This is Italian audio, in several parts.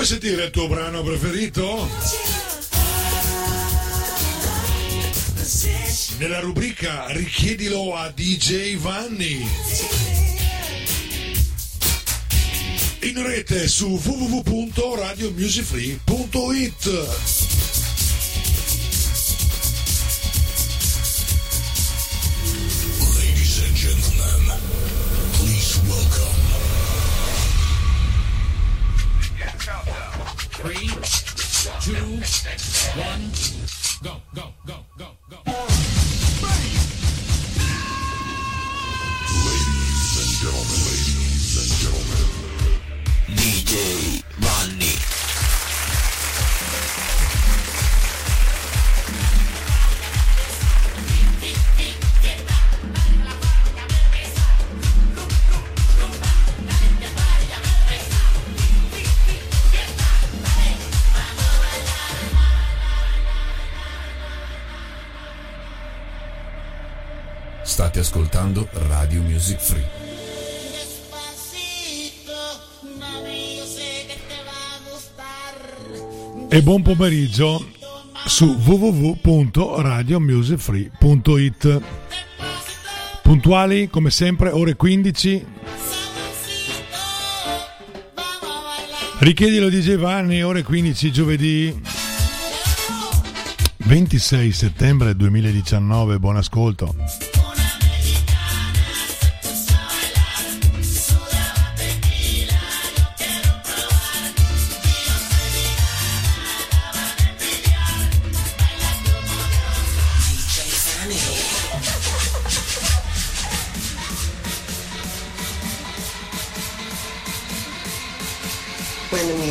Vuoi sentire il tuo brano preferito? Nella rubrica richiedilo a DJ Vanni. In rete su www.radiomusicfree.it. two, one, E buon pomeriggio su www.radiomusicfree.it. Puntuali come sempre ore 15. Saborcito, vamos a bailar. Richiedilo di Giovanni ore 15 giovedì 26 settembre 2019. Buon ascolto.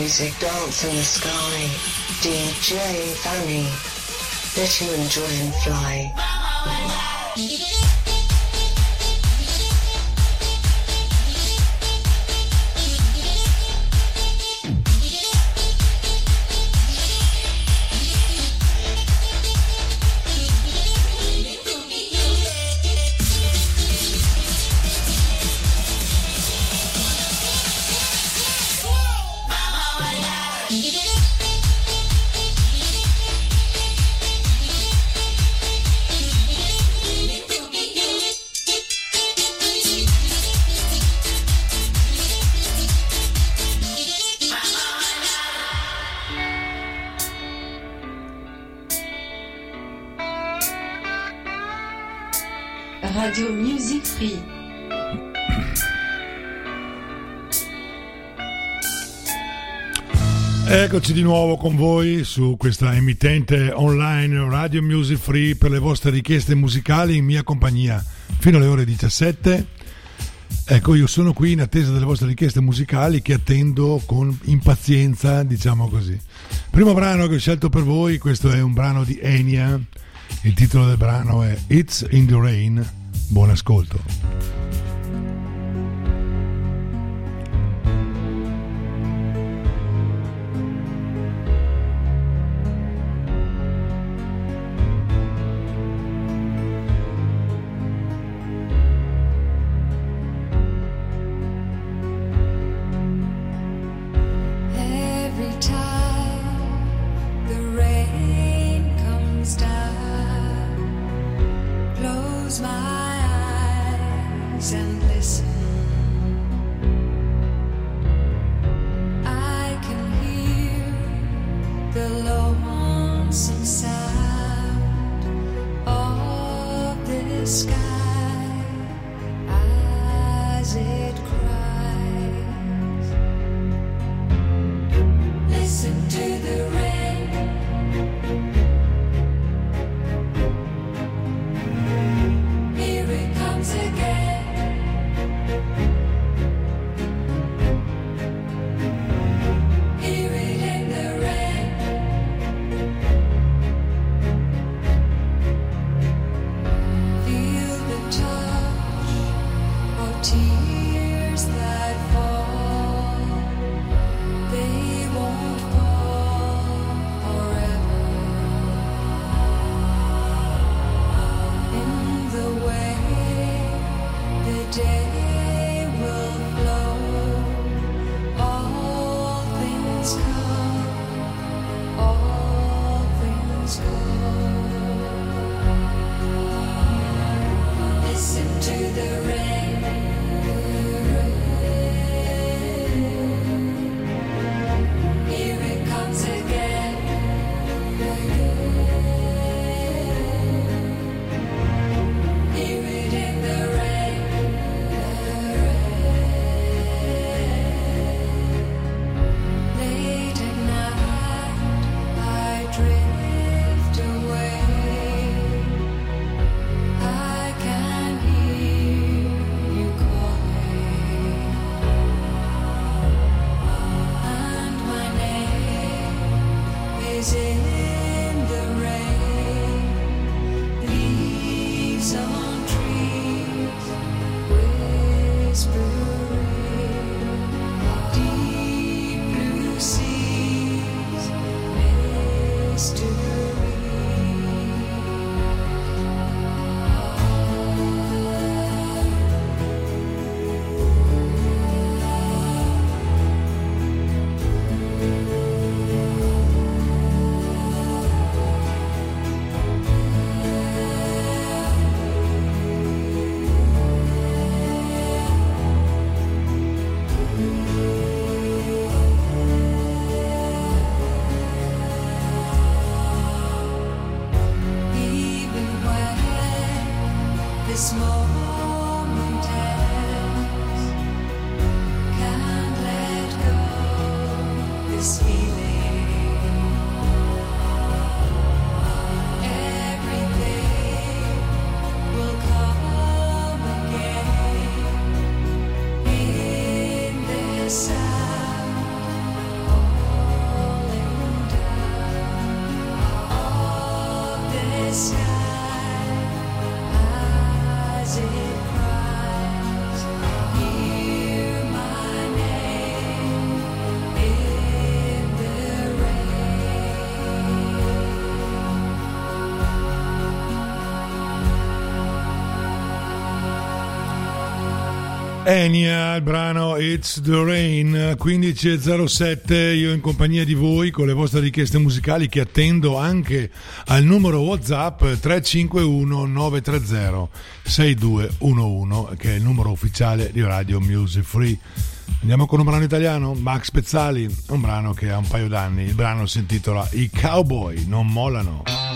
Music dance in the sky, DJ Fanny, let you enjoy and fly. Eccoci di nuovo con voi su questa emittente online Radio Music Free per le vostre richieste musicali in mia compagnia fino alle ore 17. Ecco, io sono qui in attesa delle vostre richieste musicali che attendo con impazienza, diciamo così. Primo brano che ho scelto per voi, questo è un brano di Enya. Il titolo del brano è It's in the Rain. Buon ascolto. Enya, il brano It's the Rain 15.07, io in compagnia di voi con le vostre richieste musicali che attendo anche al numero WhatsApp 351 930 6211 che è il numero ufficiale di Radio Music Free. Andiamo con un brano italiano, Max Pezzali, un brano che ha un paio d'anni, il brano si intitola I cowboy non molano.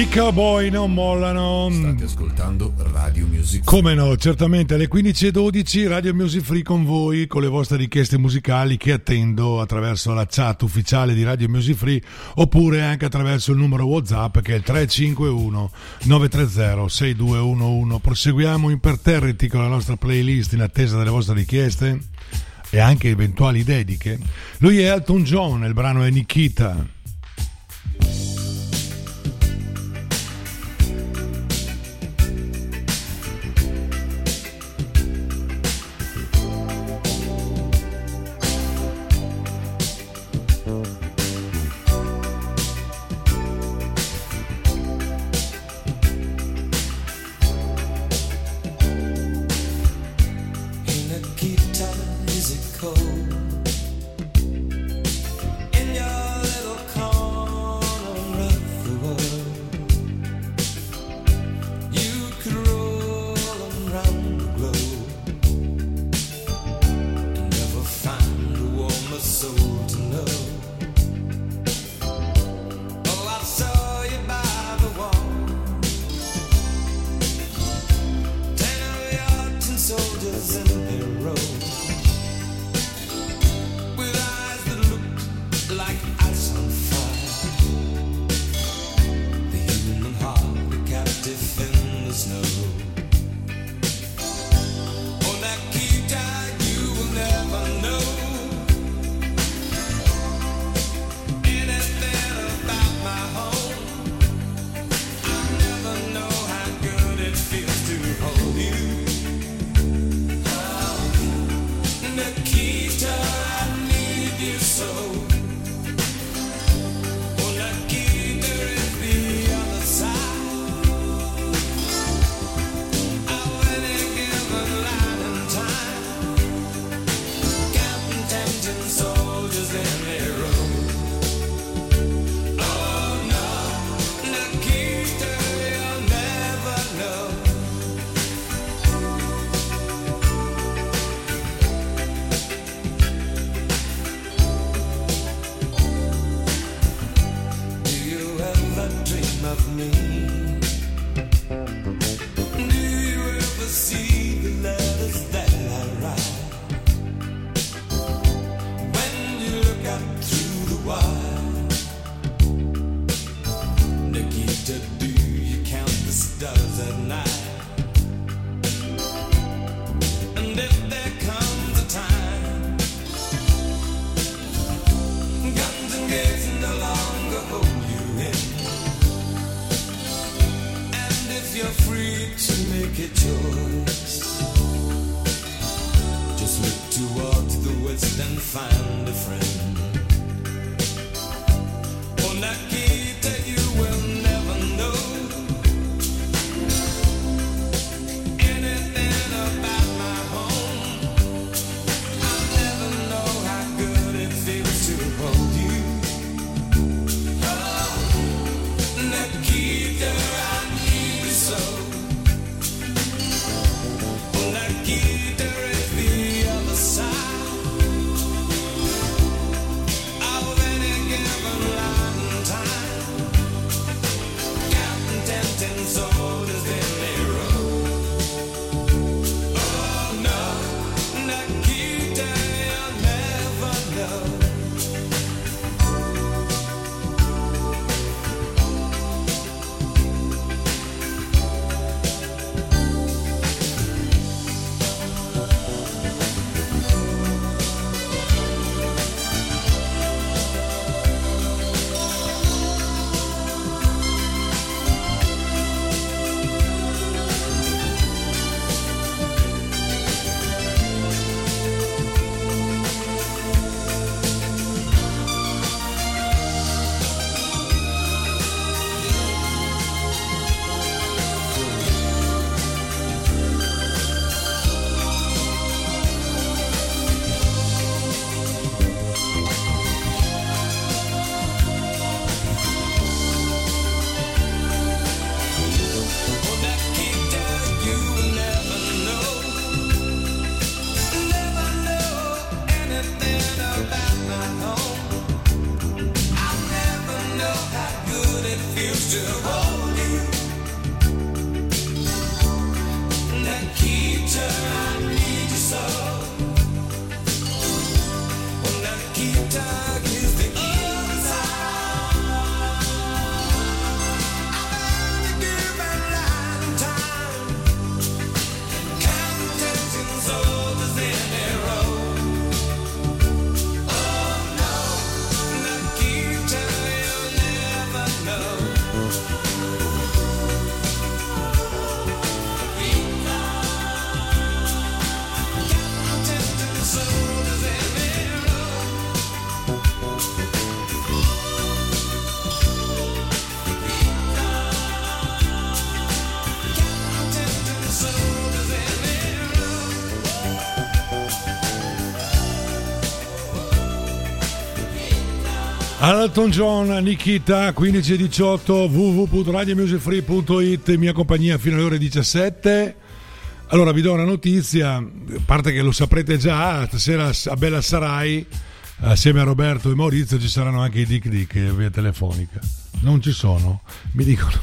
I cowboy non mollano. State ascoltando Radio Music. Come no, certamente alle 15.12 Radio Music Free con voi, con le vostre richieste musicali che attendo attraverso la chat ufficiale di Radio Music Free oppure anche attraverso il numero WhatsApp che è il 351 930 6211. Proseguiamo imperterriti con la nostra playlist in attesa delle vostre richieste e anche eventuali dediche. Lui è Elton John, il brano è Nikita. Alton John, Nikita 15 e 18 www.radiomusicfree.it mia compagnia fino alle ore 17 allora vi do una notizia a parte che lo saprete già stasera a Bella Sarai assieme a Roberto e Maurizio ci saranno anche i Dick Dick via telefonica. Non ci sono mi dicono.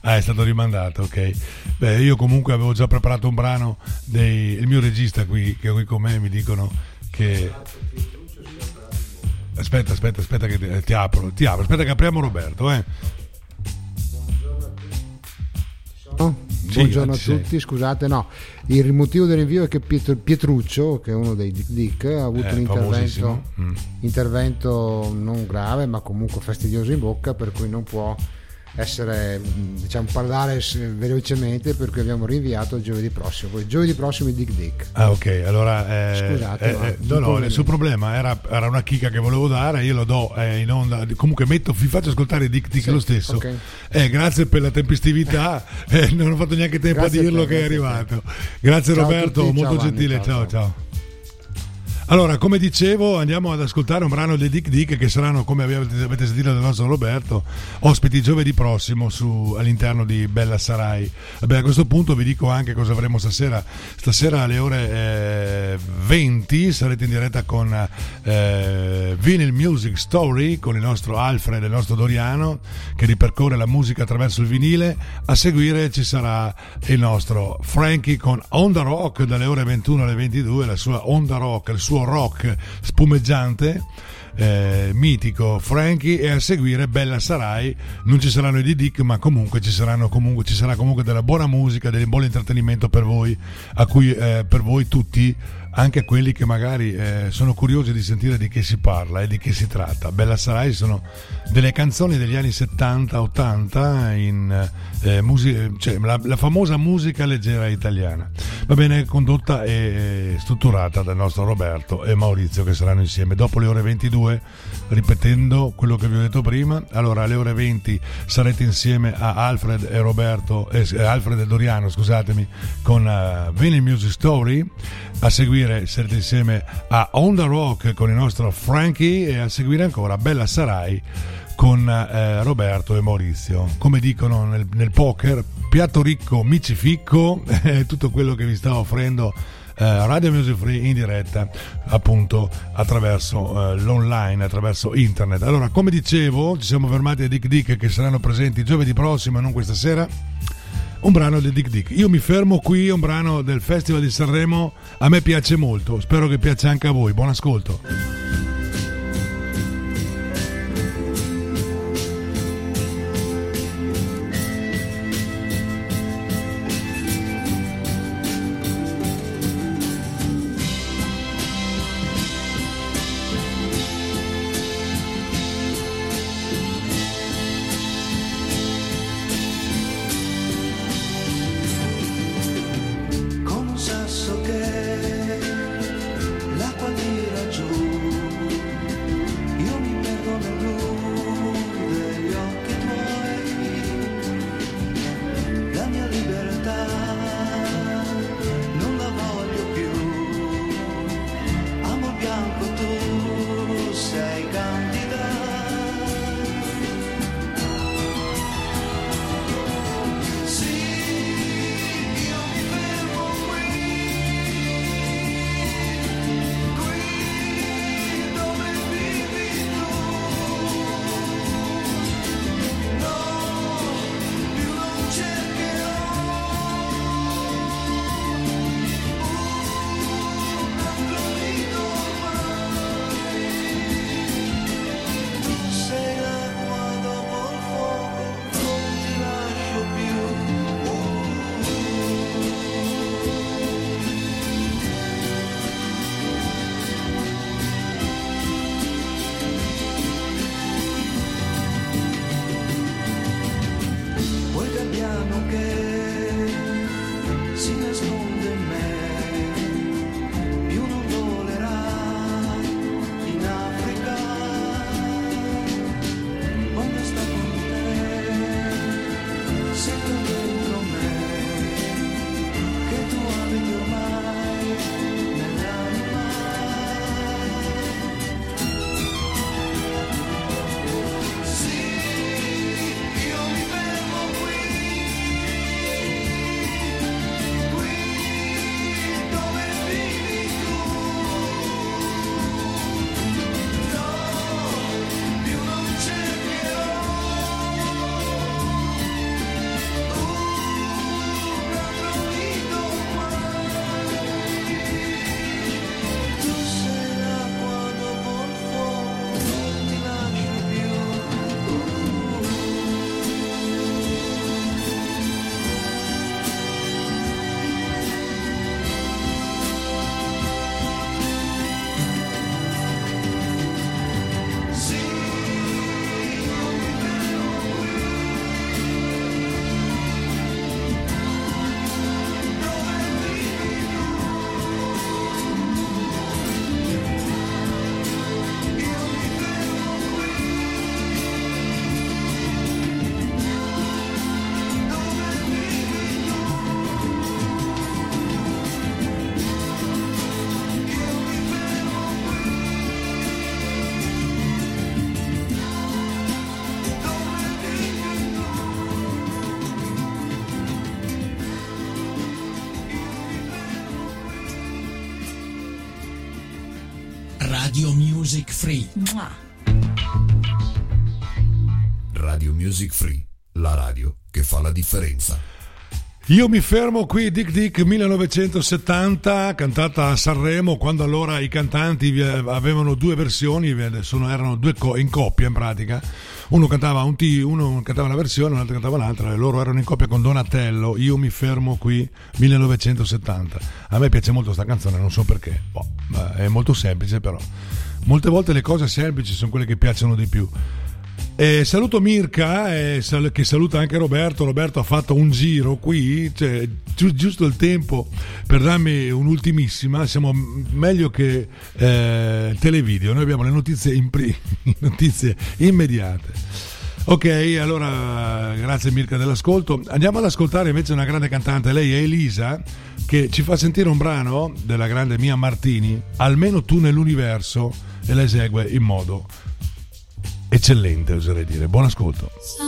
Ah, è stato rimandato, ok. Beh, io comunque avevo già preparato un brano dei il mio regista qui che è qui con me mi dicono che Aspetta, aspetta, aspetta che ti, eh, ti apro, ti apro, aspetta che apriamo Roberto, eh. No? Sì, Buongiorno a tutti, scusate, no, il motivo dell'invio è che Pietro- Pietruccio, che è uno dei Dick Dick, ha avuto Eh, un intervento, Mm. intervento non grave ma comunque fastidioso in bocca, per cui non può essere, mh, diciamo, parlare velocemente, per cui abbiamo rinviato a giovedì prossimo. Poi giovedì prossimo i Dick Dick. Ah, ok, allora. eh, Scusate, eh, eh, no, no, inconveniente. nessun problema. Era, era una chicca che volevo dare. Io lo do eh, in onda. Comunque, metto, vi faccio ascoltare i Dick Dick Sì, lo stesso. ok. Eh, grazie per la tempestività. eh, non ho fatto neanche tempo Grazie a dirlo te, che è te. arrivato. Grazie, Ciao Roberto, tutti, molto ciao, gentile. ciao, ciao. ciao. ciao. Allora, come dicevo, andiamo ad ascoltare un brano dei Dick Dick che saranno, come avete, sentito dal nostro Roberto, ospiti giovedì prossimo su- all'interno di Bella Sarai. Vabbè, a questo punto vi dico anche cosa avremo stasera. Stasera alle ore eh, 20 sarete in diretta con eh, Vinyl Music Story con il nostro Alfred e il nostro Doriano che ripercorre la musica attraverso il vinile. A seguire ci sarà il nostro Frankie con Onda Rock dalle ore 21 alle 22, la sua Onda Rock, il suo rock spumeggiante. eh, mitico Frankie e a seguire Bella Sarai non ci saranno i di Dick ma comunque ci, comunque ci sarà comunque della buona musica del buon intrattenimento per voi a cui eh, per voi tutti anche a quelli che magari eh, sono curiosi di sentire di che si parla e di che si tratta. Bella Sarai sono delle canzoni degli anni 70-80 in eh, musi- cioè, la, la famosa musica leggera italiana. Va bene, condotta e strutturata dal nostro Roberto e Maurizio che saranno insieme dopo le ore 22, ripetendo quello che vi ho detto prima. Allora alle ore 20 sarete insieme a Alfred e Roberto, eh, Alfred e Doriano, scusatemi, con uh, Vinyl Music Story. A seguire sarete insieme a On the Rock con il nostro Frankie e a seguire ancora Bella Sarai con eh, Roberto e Maurizio. Come dicono nel, nel poker, piatto ricco, micificco, tutto quello che vi sta offrendo eh, Radio Music Free in diretta appunto attraverso eh, l'online, attraverso internet. Allora, come dicevo, ci siamo fermati a Dick Dick che saranno presenti giovedì prossimo e non questa sera. Un brano del Dick Dick. Io mi fermo qui, un brano del Festival di Sanremo. A me piace molto, spero che piaccia anche a voi. Buon ascolto. Music Free. Radio Music Free, la radio che fa la differenza. Io mi fermo qui, Dick Dick 1970, cantata a Sanremo, quando allora i cantanti vi- avevano due versioni, ve- sono- erano due co- in coppia in pratica. Uno cantava, un T, uno cantava una versione, un altro cantava l'altra, e loro erano in coppia con Donatello. Io mi fermo qui 1970. A me piace molto questa canzone, non so perché. Boh, ma è molto semplice, però. Molte volte le cose semplici sono quelle che piacciono di più. Eh, saluto Mirka eh, sal- che saluta anche Roberto. Roberto ha fatto un giro qui, cioè, giu- giusto il tempo per darmi un'ultimissima. Siamo meglio che eh, televideo, noi abbiamo le notizie, in pri- notizie immediate. Ok, allora grazie Mirka dell'ascolto. Andiamo ad ascoltare invece una grande cantante, lei è Elisa, che ci fa sentire un brano della grande Mia Martini, almeno tu nell'universo, e la esegue in modo eccellente, oserei dire. Buon ascolto. Sai,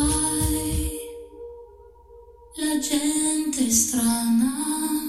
la gente è strana.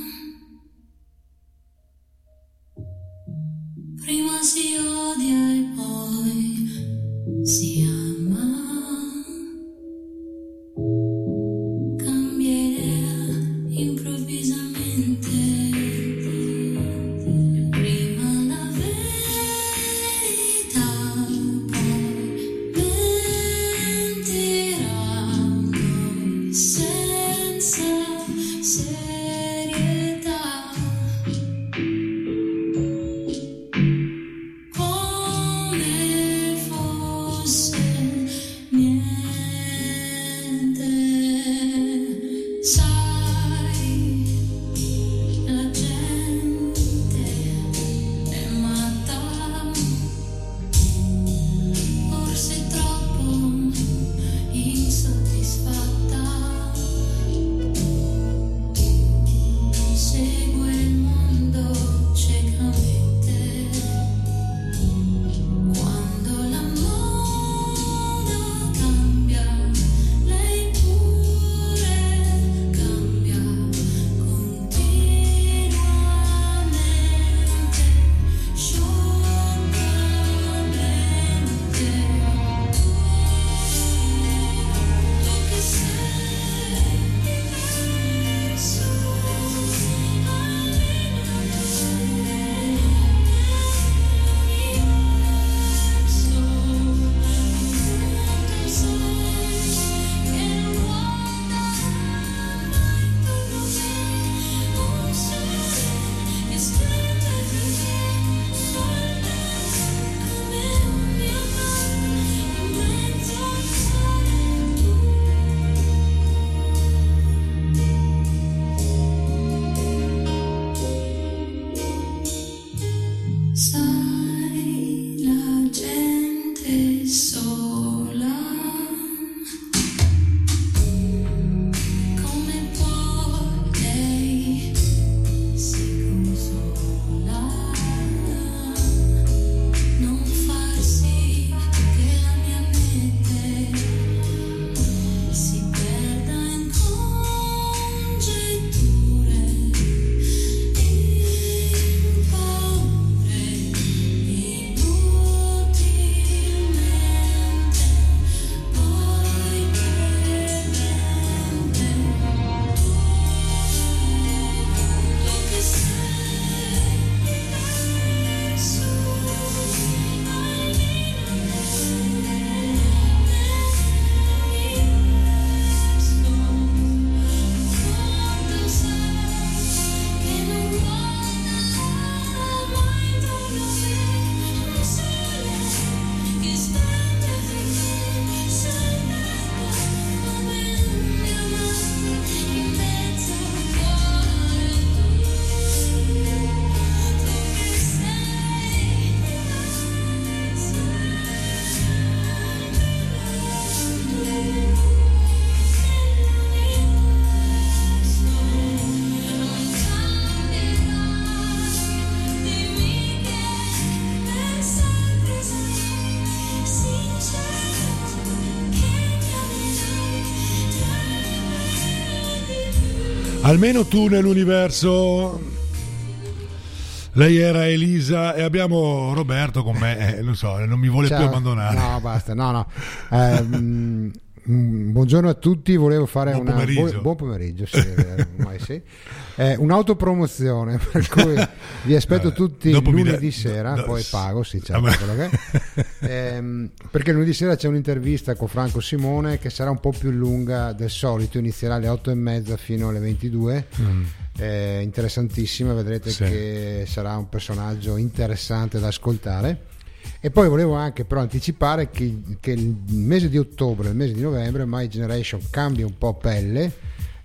Almeno tu nell'universo. Lei era Elisa e abbiamo Roberto con me, eh, lo so, non mi vuole Ciao. più abbandonare. No, basta, no, no. Eh, buongiorno a tutti, volevo fare Buon una pomeriggio. buon, pomeriggio, sì, ormai sì. Eh, un'autopromozione, per cui vi aspetto Vabbè, tutti dopo lunedì dai- sera, no, poi pago, sì, certo. Ehm, perché lunedì sera c'è un'intervista con Franco Simone che sarà un po' più lunga del solito, inizierà alle 8 e mezza fino alle 22. Eh, interessantissima, vedrete Mm. Sì. che sarà un personaggio interessante da ascoltare. E poi volevo anche però anticipare che, che il mese di ottobre il mese di novembre My Generation cambia un po' pelle.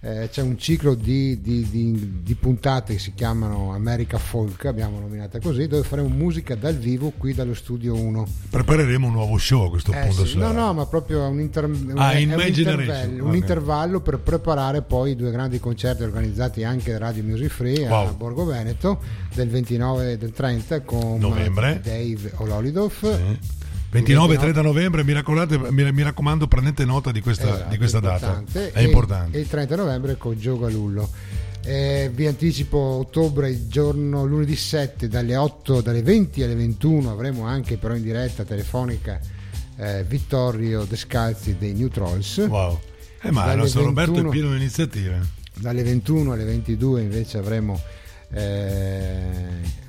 Eh, c'è un ciclo di, di- di- di puntate che si chiamano America Folk, abbiamo nominata così, dove faremo musica dal vivo qui dallo studio 1. Prepareremo un nuovo show a questo Eh, punto. sì, no, no, ma proprio un, inter- Ah, un intervallo, un intervallo per preparare poi i due grandi concerti organizzati anche da Radio Music Free a Wow. Borgo Veneto del 29 e del 30 con Novembre. Dave Ololidov. Sì. 29 e 30 novembre, mi, raccomandate- mi, raccomando, prendete nota di questa, Esatto, di questa data. È E- importante. E il 30 novembre con Gio Galullo. Eh, vi anticipo ottobre, il giorno lunedì 7, dalle 8, dalle 20 alle 21 avremo anche però in diretta telefonica eh, Vittorio Descalzi dei New Trolls. Wow. Eh, ma il nostro Roberto è 21 pieno di iniziative. Dalle 21 alle 22 invece avremo eh,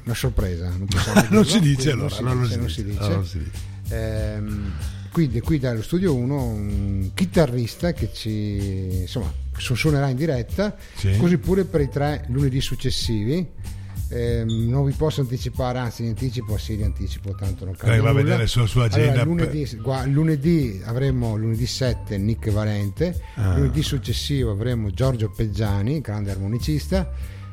una sorpresa. Non, Non si dice allora, non si non si dice. Allora non si dice. Ehm, quindi qui dallo studio 1 un chitarrista che ci insomma su- suonerà in diretta Sì. così pure per i tre lunedì successivi Ehm, non vi posso anticipare anzi in anticipo sì li anticipo tanto non cambia Eh, va a nulla. vedere sulla sua agenda. Allora, lunedì, gua- lunedì avremo lunedì 7 Nick Valente Ah. lunedì successivo avremo Giorgio Peggiani grande armonicista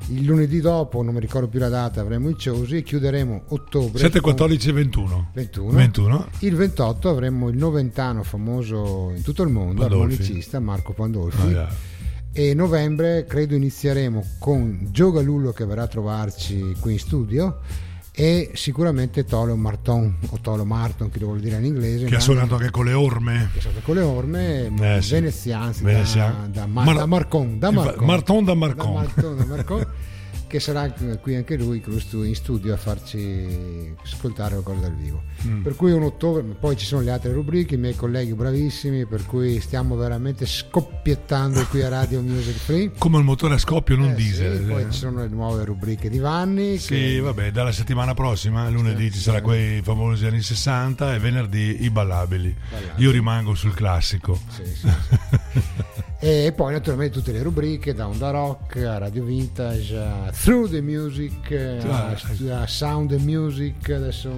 il lunedì dopo non mi ricordo più la data avremo i Ciosi e chiuderemo ottobre 7, con- 14 e 21. 21. 21. Il 28 avremo il noventano famoso in tutto il mondo, Pandolfi. armonicista Marco Pandolfi. Ah, yeah. E novembre credo inizieremo con Gio Galullo che verrà a trovarci qui in studio e sicuramente Tolo Marton o Tolo Marton, che lo vuol dire in inglese. Che ha suonato anche con le orme. che è stato con le orme Eh, sì. venezianzi Veneziano. da, da, Ma- Mar- da Marcon, da Marcon. Marton da Marcon. Da Marton, da Marcon, che sarà qui anche lui in studio a farci ascoltare qualcosa dal vivo. Mm. Per cui un ottobre, poi ci sono le altre rubriche, i miei colleghi bravissimi, per cui stiamo veramente scoppiettando qui a Radio Music Free. Come il motore a scoppio, non Eh, sì, diesel. poi ci sono le nuove rubriche di Vanni. Sì, che- vabbè, dalla settimana prossima, lunedì ci sarà quei famosi anni 60 e venerdì i ballabili. Ballabili. Io rimango sul classico. Sì, sì, sì. e poi naturalmente tutte le rubriche da Onda Rock a Radio Vintage a Through the Music a, a Sound the Music adesso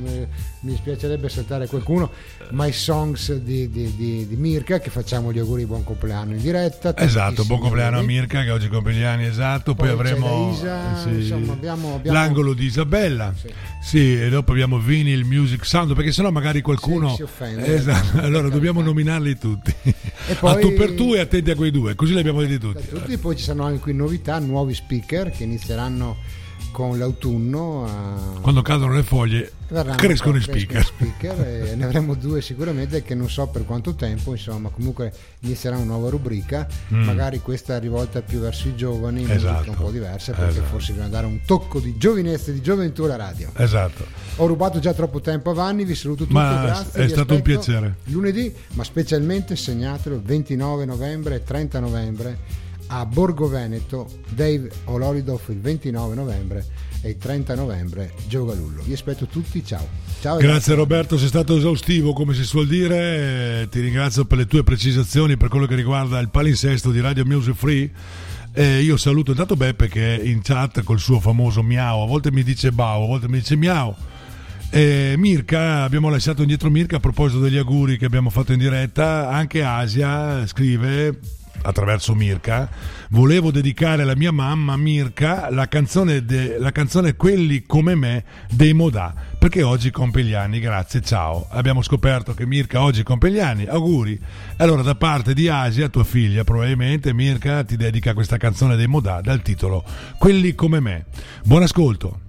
mi, dispiacerebbe saltare qualcuno My Songs di, di- di- di Mirka che facciamo gli auguri di buon compleanno in diretta Esatto, buon compleanno a auguri. Mirka che oggi compie gli anni, esatto. Poi, Poi avremo Isa, sì, insomma, abbiamo- abbiamo- l'angolo di Isabella. Sì. Sì. e dopo abbiamo Vinyl Music Sound, perché sennò magari qualcuno... Sì, si offende. Esatto, allora dobbiamo nominarli tutti. E poi- A tu per tu e attenti a quei due, così li abbiamo detti tutti. tutti poi ci saranno anche qui novità nuovi speaker che inizieranno con l'autunno a- Quando cadono le foglie Verranno crescono i speaker. speaker e ne avremo due sicuramente che non so per quanto tempo, insomma, comunque inizierà una nuova rubrica, magari questa rivolta più verso i giovani, Mm. Esatto. un po' diversa, perché Esatto. forse bisogna dare un tocco di giovinezza e di gioventù alla radio. Esatto. Ho rubato già troppo tempo a Vanni, vi saluto tutti, Ma grazie. è stato un piacere. Lunedì, ma specialmente segnatelo 29 novembre e 30 novembre a Borgo Veneto, Dave Ololidoff il 29 novembre e il 30 novembre Gio Galullo. Vi aspetto tutti, ciao. Ciao Grazie Roberto, sei stato esaustivo come si suol dire, ti ringrazio per le tue precisazioni per quello che riguarda il palinsesto di Radio Music Free. Eh, io saluto intanto Beppe che è in chat col suo famoso miau, a volte mi dice bau, a volte mi dice miau. Eh, Mirka, abbiamo lasciato indietro Mirka a proposito degli auguri che abbiamo fatto in diretta, anche Asia scrive attraverso Mirka, volevo dedicare alla mia mamma Mirka la canzone, de- la canzone Quelli come me dei Modà, perché oggi compie gli anni, grazie, ciao. Abbiamo scoperto che Mirka oggi compie gli anni, auguri. Allora da parte di Asia, tua figlia, probabilmente Mirka ti dedica questa canzone dei Modà dal titolo Quelli come me. Buon ascolto.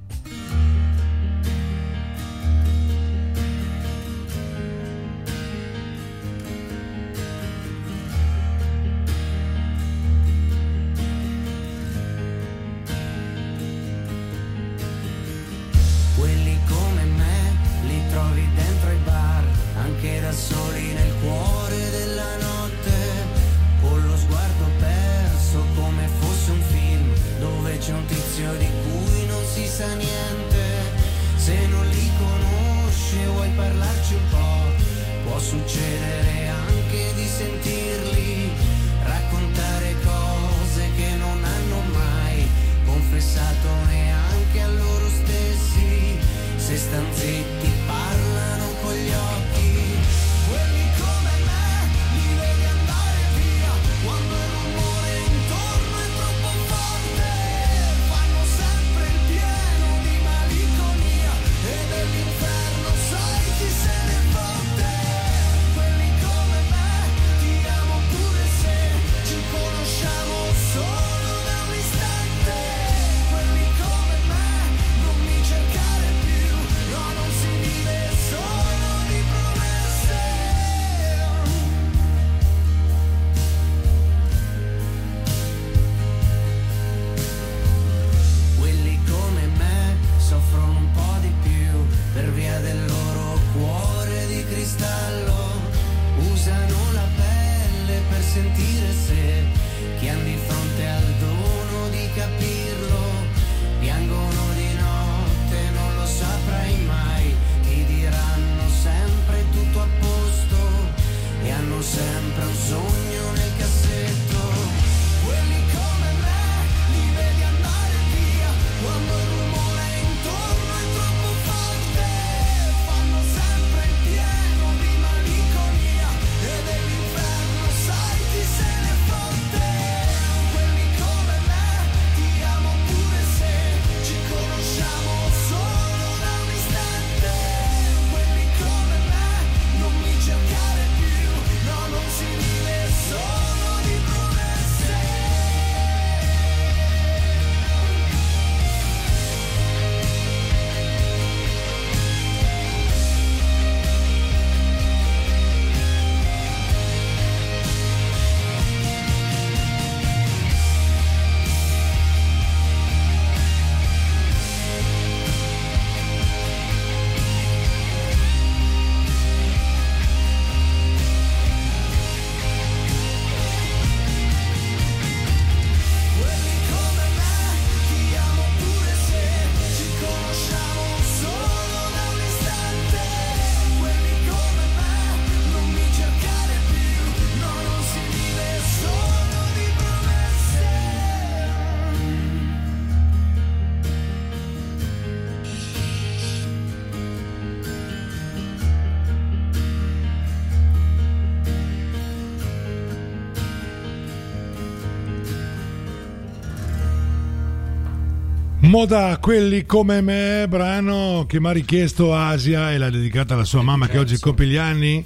moda quelli come me, brano che mi ha richiesto Asia e l'ha dedicata alla sua mamma che oggi compie gli anni.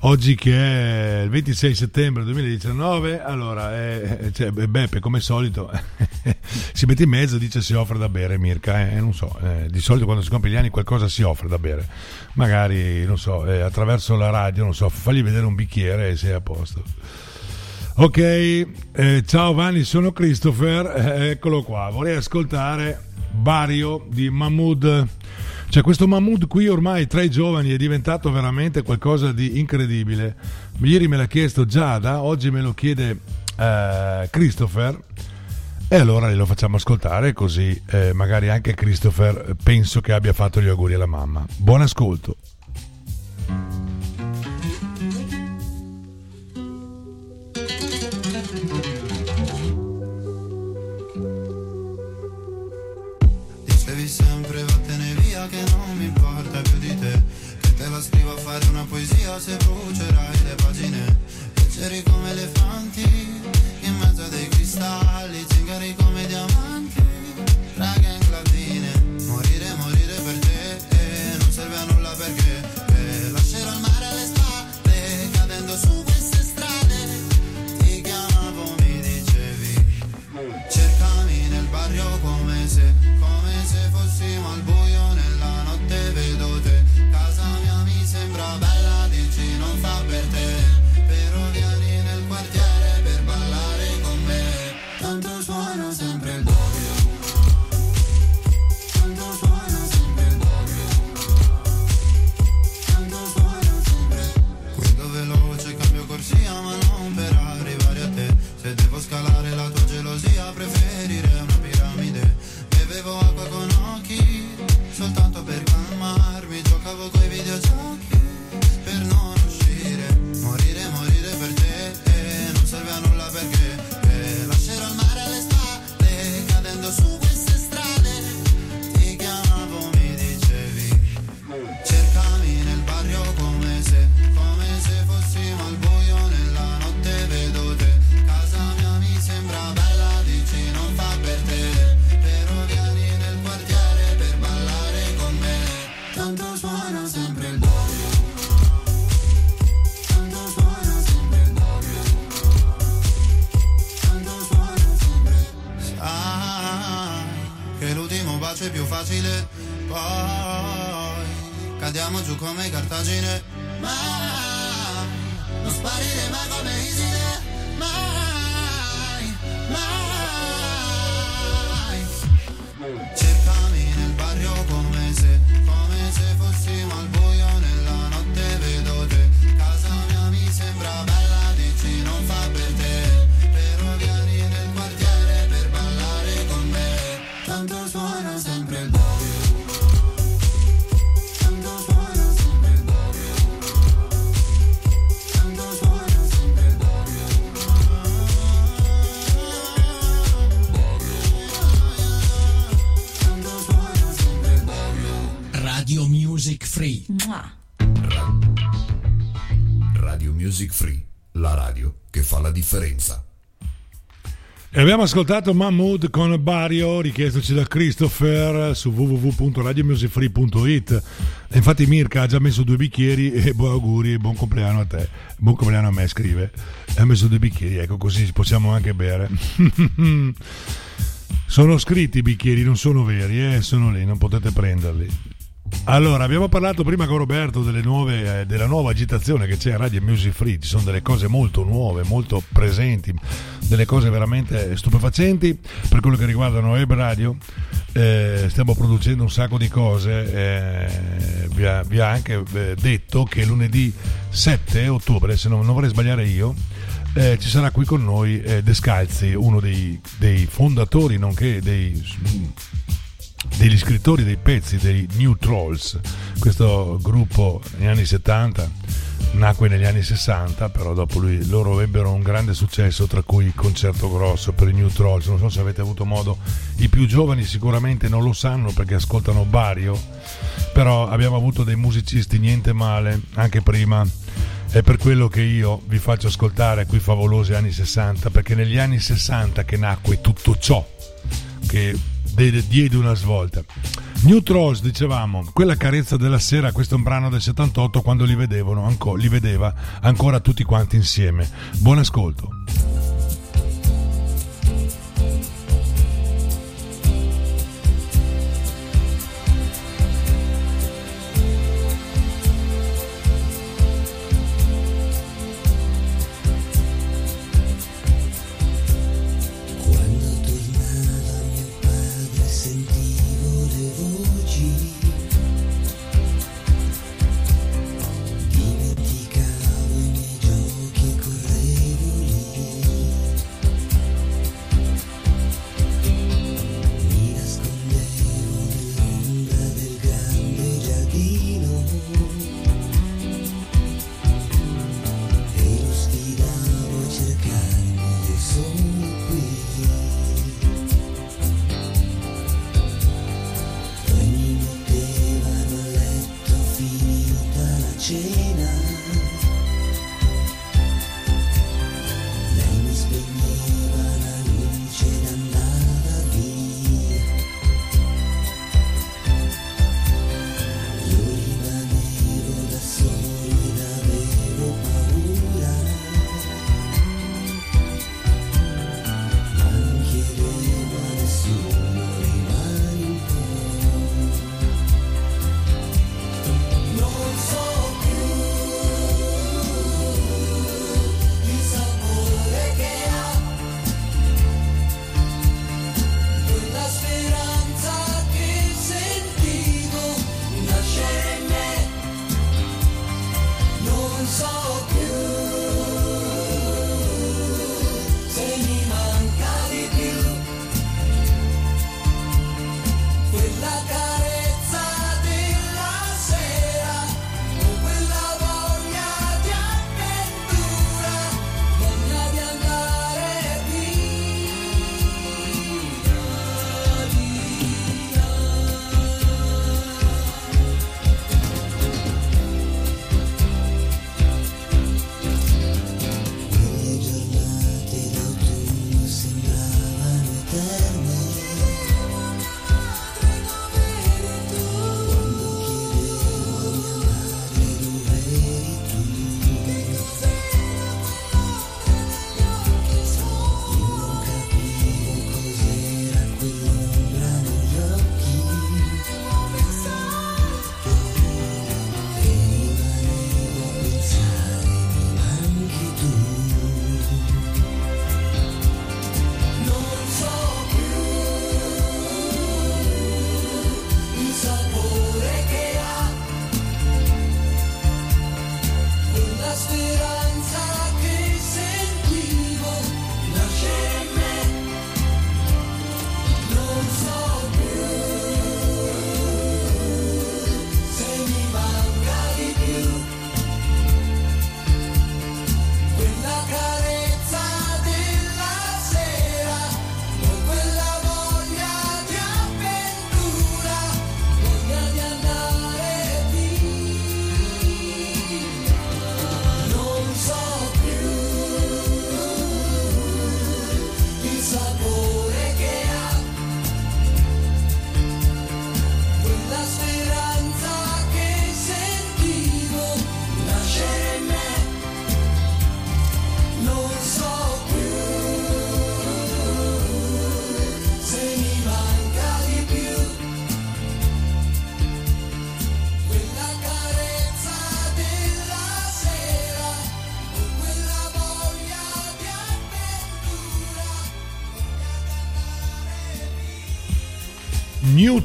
Oggi che è il 26 settembre 2019, allora eh, eh cioè, Beppe come solito si mette in mezzo e dice si offre da bere Mirka, eh, non so, eh, di solito quando si compie gli anni qualcosa si offre da bere, magari non so, eh, attraverso la radio, non so, fagli vedere un bicchiere e sei a posto. Ok, eh, ciao Vanni, sono Christopher, eh, eccolo qua, vorrei ascoltare Bario di Mahmood. Cioè questo Mahmood qui ormai tra i giovani è diventato veramente qualcosa di incredibile. Ieri me l'ha chiesto Giada, oggi me lo chiede eh, Christopher e allora glielo facciamo ascoltare così eh, magari anche Christopher eh, penso che abbia fatto gli auguri alla mamma. Buon ascolto. se brucerà. Radiamo giù come cartagine. Ma non sparire mai come Iside Music Free, la radio che fa la differenza. E abbiamo ascoltato Mahmood con Bario, richiestoci da Christopher su www.radiomusicfree.it. E infatti Mirka ha già messo due bicchieri e buon auguri e buon compleanno a te. Buon compleanno a me, scrive. E ha messo due bicchieri, ecco così possiamo anche bere. sono scritti i bicchieri, non sono veri, eh? sono lì, non potete prenderli. Allora, abbiamo parlato prima con Roberto nuove, eh, della nuova agitazione che c'è a Radio Music Free, ci sono delle cose molto nuove, molto presenti, delle cose veramente stupefacenti per quello che riguardano Web Radio. Eh, stiamo producendo un sacco di cose, eh, vi, ha, vi ha anche eh, detto che lunedì 7 ottobre, se non, non vorrei sbagliare io, eh, ci sarà qui con noi eh, Descalzi, uno dei, dei fondatori, nonché dei degli scrittori dei pezzi dei New Trolls. Questo gruppo negli anni 70 nacque negli anni 60, però dopo lui, loro ebbero un grande successo, tra cui il concerto grosso per i New Trolls. Non so se avete avuto modo, i più giovani sicuramente non lo sanno perché ascoltano Bario, però abbiamo avuto dei musicisti niente male anche prima. È per quello che io vi faccio ascoltare quei favolosi anni 60, perché negli anni 60 che nacque tutto ciò che diede una svolta. New Trolls, dicevamo, quella carezza della sera, questo è un brano del 78 quando li vedevano, anco- li vedeva ancora tutti quanti insieme. Buon ascolto.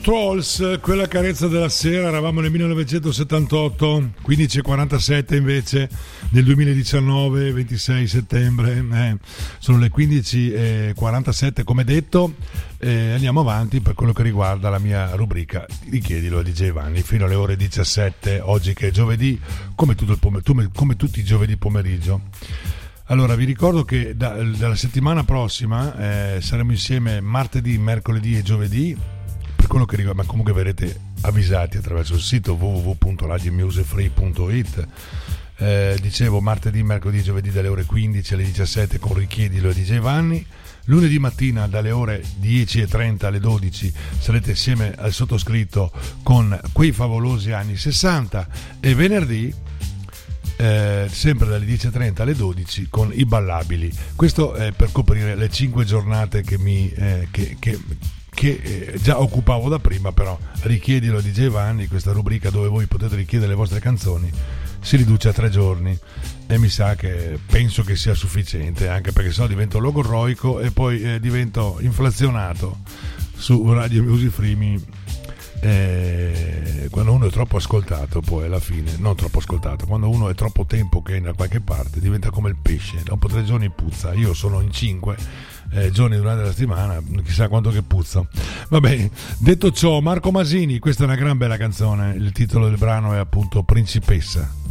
Trolls, quella carezza della sera, eravamo nel 1978, 15.47 invece nel 2019, 26 settembre, eh, sono le 15.47 come detto, eh, andiamo avanti per quello che riguarda la mia rubrica, richiedilo a DJ Vanni, fino alle ore 17, oggi che è giovedì, come, come- come tutti i giovedì pomeriggio. Allora, vi ricordo che da- dalla settimana prossima eh, saremo insieme martedì, mercoledì e giovedì quello che riguarda, ma comunque verrete avvisati attraverso il sito www.radiomusicfree.it. Eh, dicevo martedì, mercoledì, giovedì dalle ore 15 alle 17 con richiedilo a DJ Vanni. Lunedì mattina dalle ore 10.30 alle 12 sarete insieme al sottoscritto con quei favolosi anni 60 e venerdì eh, sempre dalle 10.30 alle 12 con i ballabili. Questo è per coprire le 5 giornate che, mi, eh, che, che- che, eh, già occupavo da prima, però richiedilo a DJ Vanni, questa rubrica dove voi potete richiedere le vostre canzoni, si riduce a 3 giorni. E mi sa che penso che sia sufficiente, anche perché sennò divento logorroico e poi eh, divento inflazionato su Radio Music Free eh, quando uno è troppo ascoltato poi alla fine non troppo ascoltato quando uno è troppo tempo che è da qualche parte diventa come il pesce dopo tre giorni puzza. Io sono in cinque eh, giorni durante la settimana chissà quanto che puzzo va bene detto ciò Marco Masini questa è una gran bella canzone. Il titolo del brano è appunto Principessa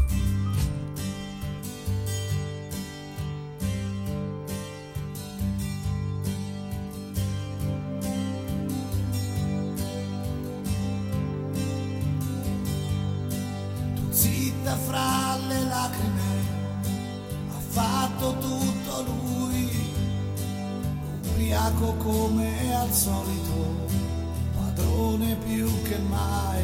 al solito, padrone più che mai,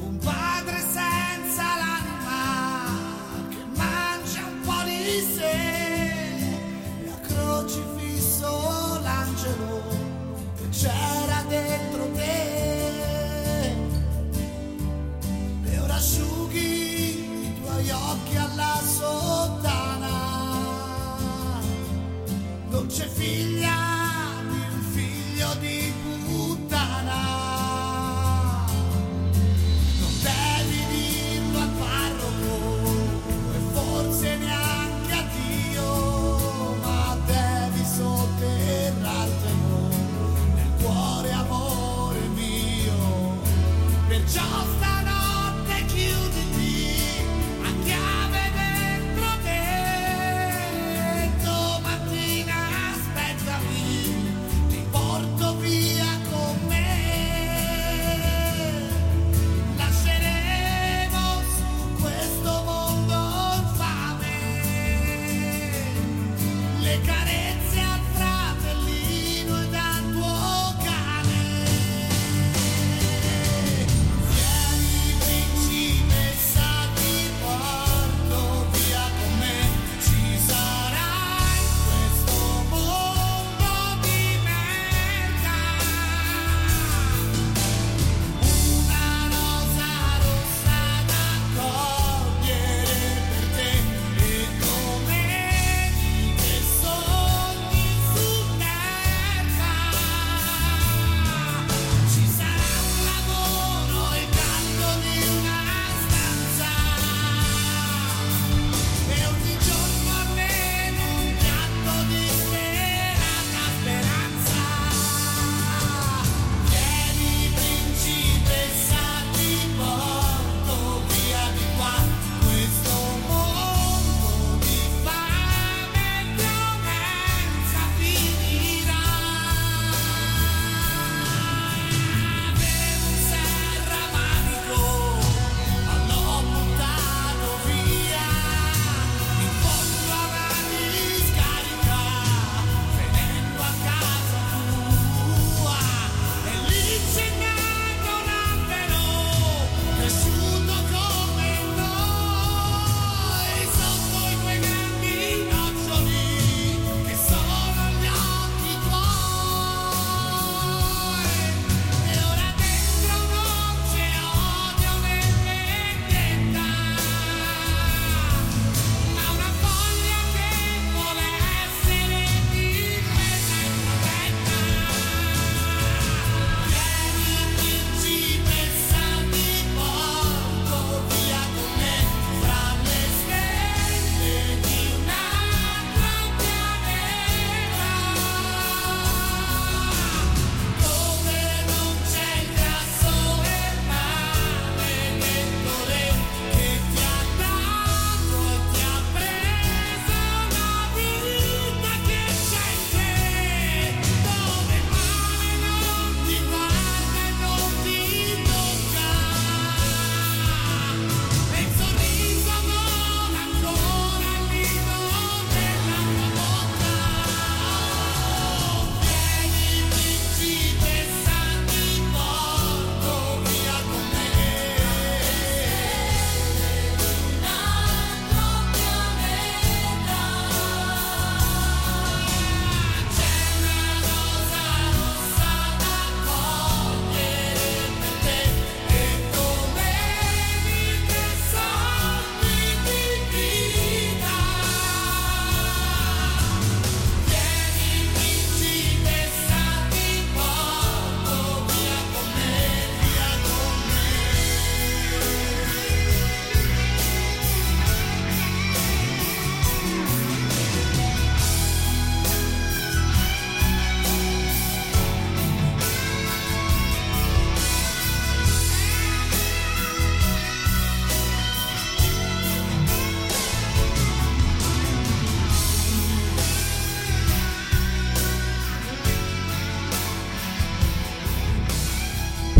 un padre senza l'anima che mangia un po' di sé e ha crocifisso l'angelo che c'era dentro te. E ora asciughi i tuoi occhi alla sottana. Dolce figlia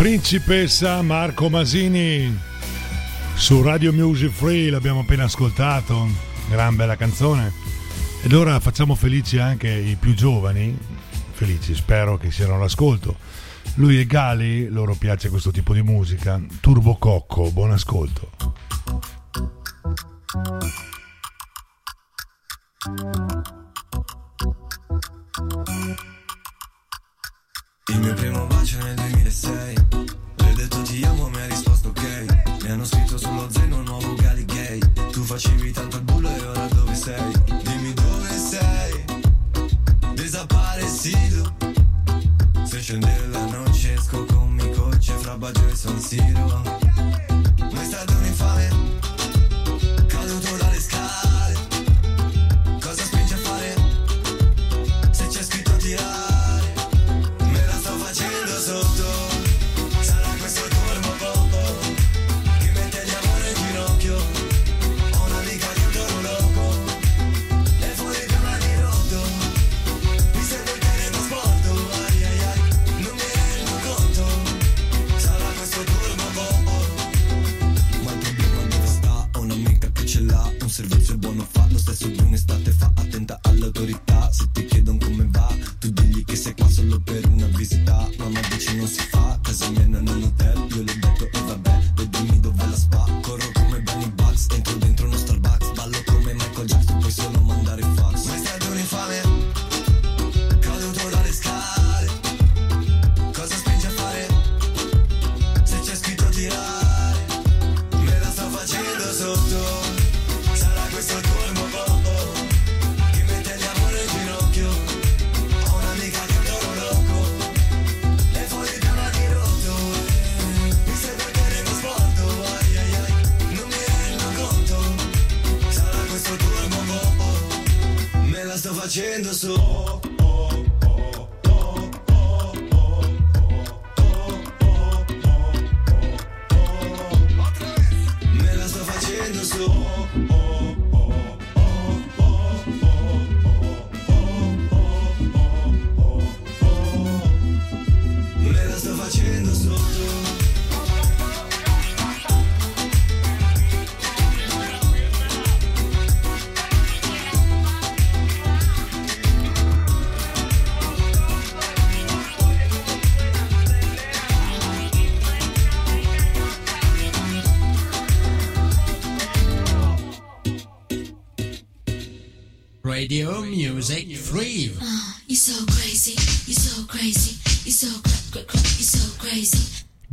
Principessa Marco Masini su Radio Music Free l'abbiamo appena ascoltato, gran bella canzone. Ed ora facciamo felici anche i più giovani, felici, spero che siano all'ascolto. Lui e Gali, loro piace questo tipo di musica. Turbo Cocco, buon ascolto.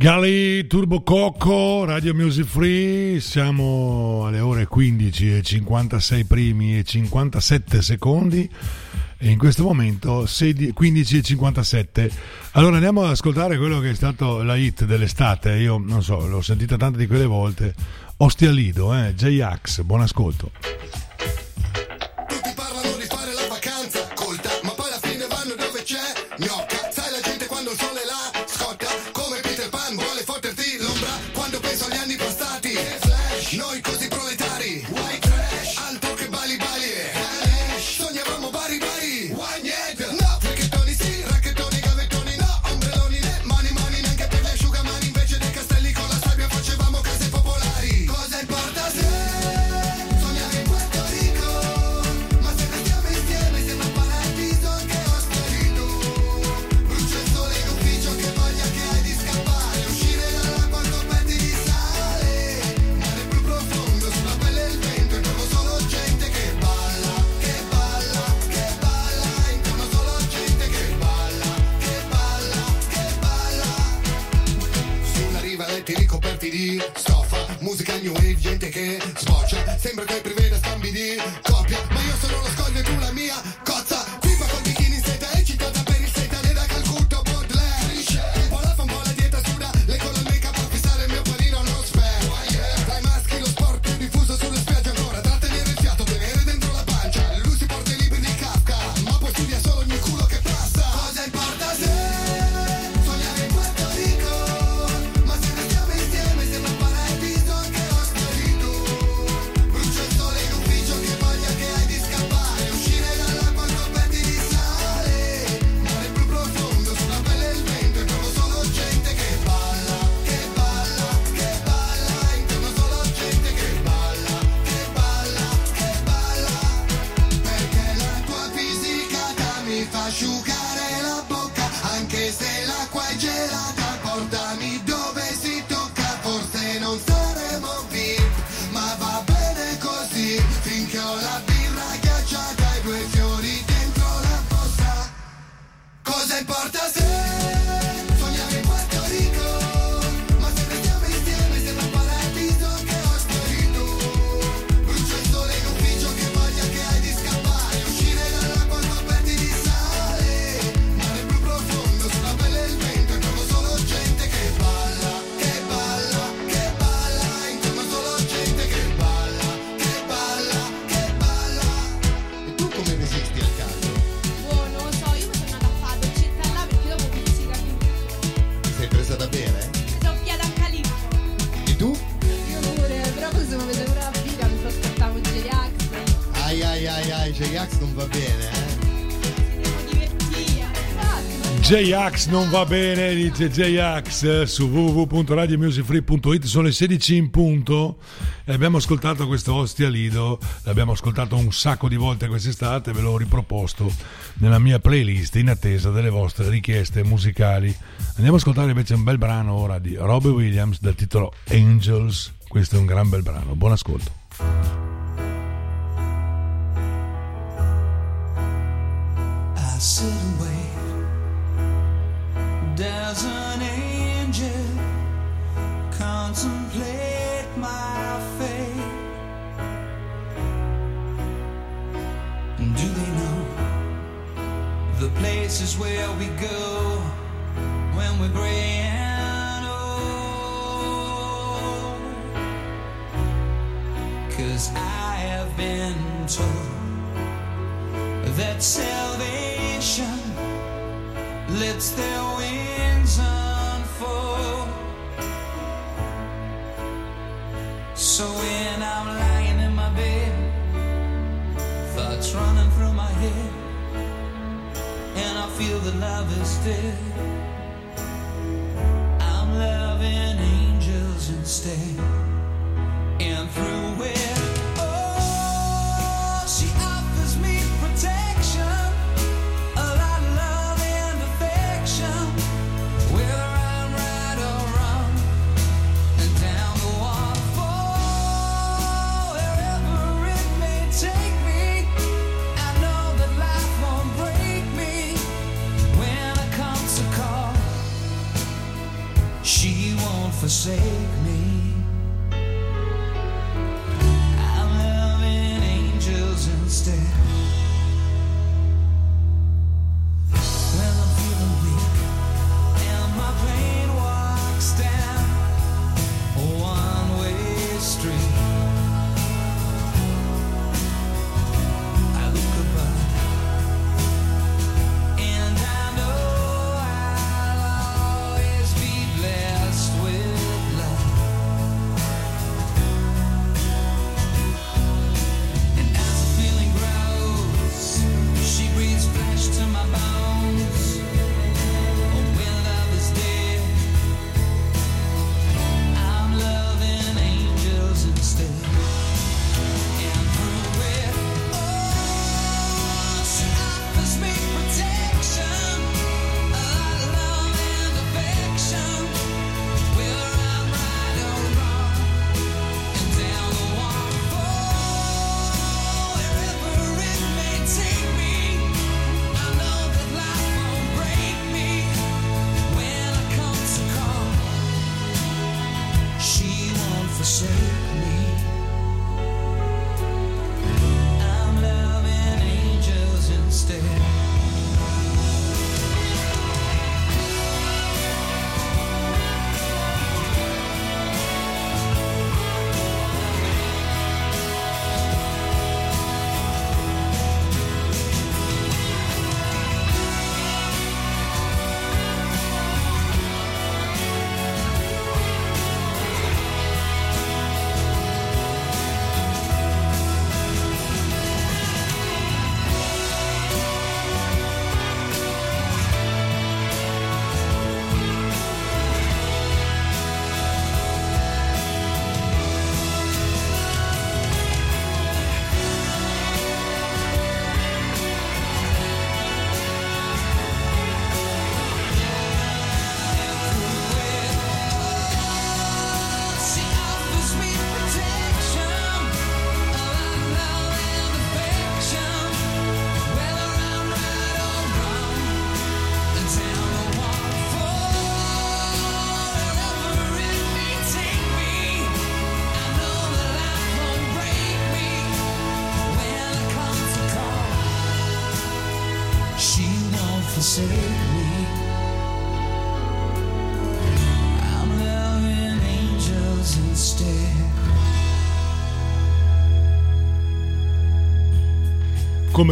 Gali Turbo Cocco, Radio Music Free, siamo alle ore 15 e 56 primi e 57 secondi e in questo momento 15 e 57. Allora andiamo ad ascoltare quello che è stato la hit dell'estate, io non so, l'ho sentita tante di quelle volte, Ostia Lido, eh? J-Ax, buon ascolto. new wave, gente che sboccia, sembra che J-Ax non va bene, dice J-Ax eh, su www.radiomusicfree.it sono le 16 in punto e abbiamo ascoltato questo Ostia Lido, l'abbiamo ascoltato un sacco di volte quest'estate, e ve l'ho riproposto nella mia playlist in attesa delle vostre richieste musicali. Andiamo a ascoltare invece un bel brano ora di Robbie Williams dal titolo Angels, questo è un gran bel brano, buon ascolto.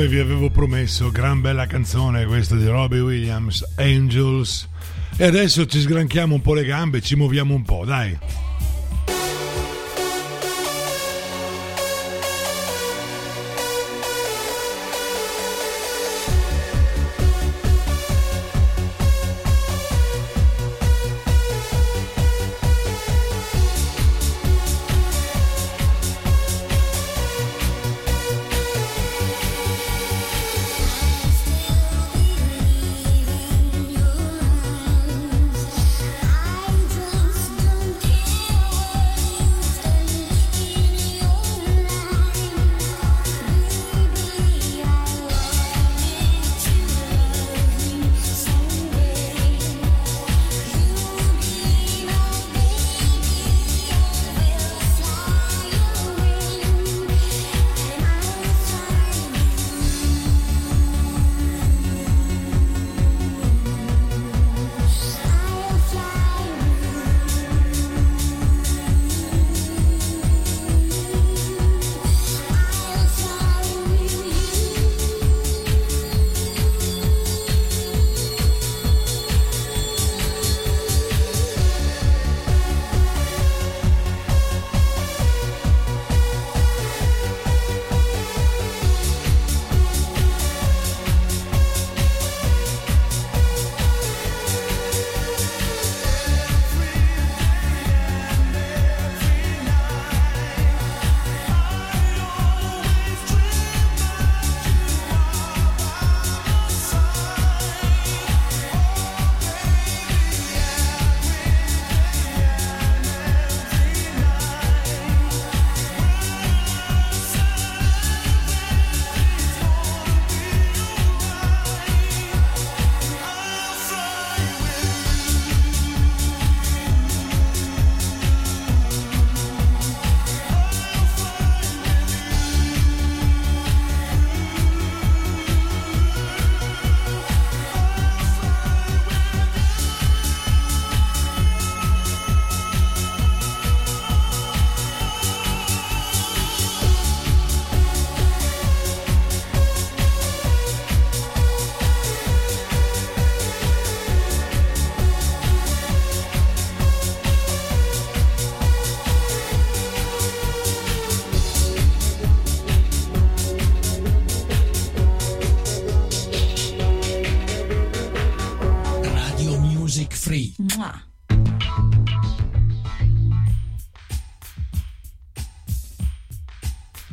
come vi avevo promesso, gran bella canzone questa di Robbie Williams, Angels. E adesso ci sgranchiamo un po' le gambe, ci muoviamo un po', dai.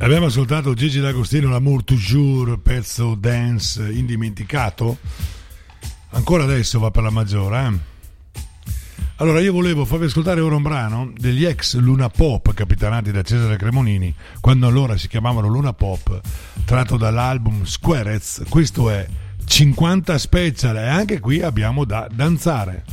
Abbiamo ascoltato Gigi D'Agostino, L'amour toujours, pezzo dance indimenticato. Ancora adesso va per la maggiore. Eh? Allora io volevo farvi ascoltare ora un brano degli ex Luna Pop capitanati da Cesare Cremonini, quando allora si chiamavano Luna Pop, tratto dall'album Squarez. Questo è 50 Special e anche qui abbiamo da danzare.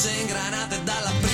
A marce ingranate dalla prima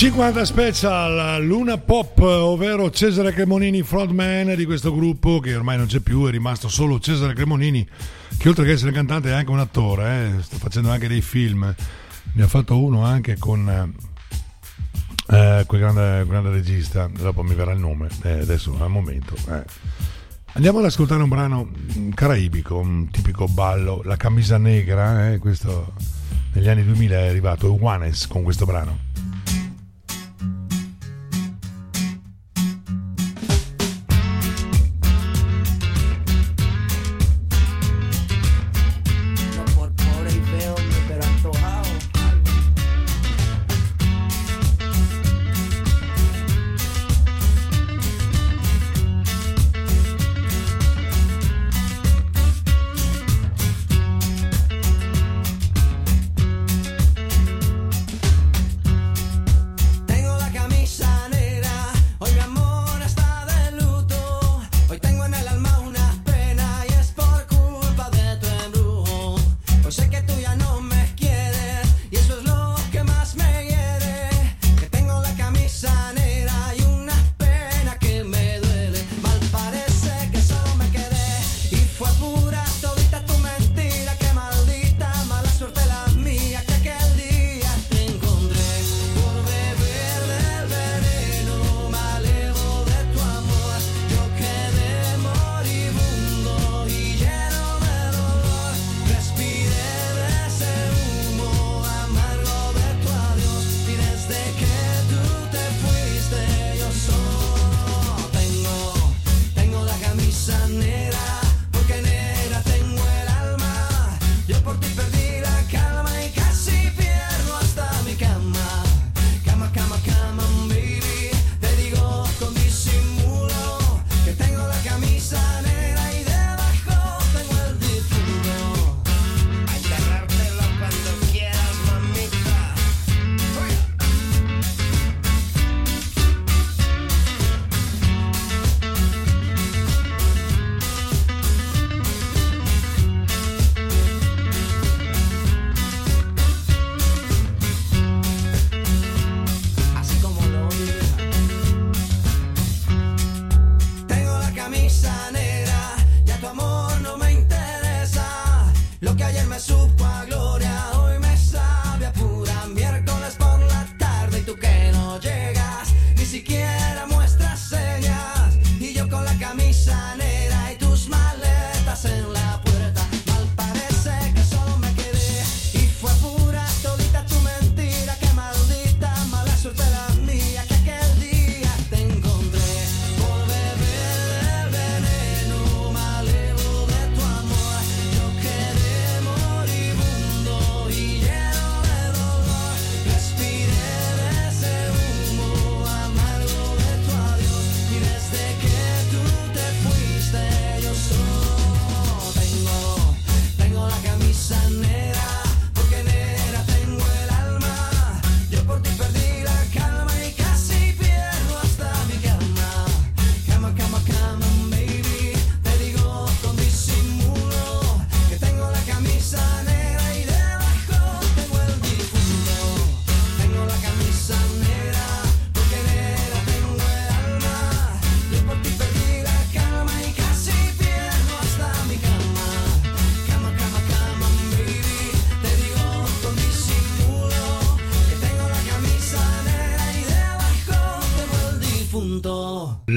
50 special Luna Pop, ovvero Cesare Cremonini, frontman di questo gruppo che ormai non c'è più, è rimasto solo Cesare Cremonini, che oltre che essere cantante è anche un attore, eh, sta facendo anche dei film, ne ha fatto uno anche con eh, quel, grande, grande regista, dopo mi verrà il nome, eh, adesso al momento. eh. Andiamo ad ascoltare un brano mm, caraibico, un tipico ballo, La camisa negra, eh, questo negli anni 2000 è arrivato, Juanes con questo brano.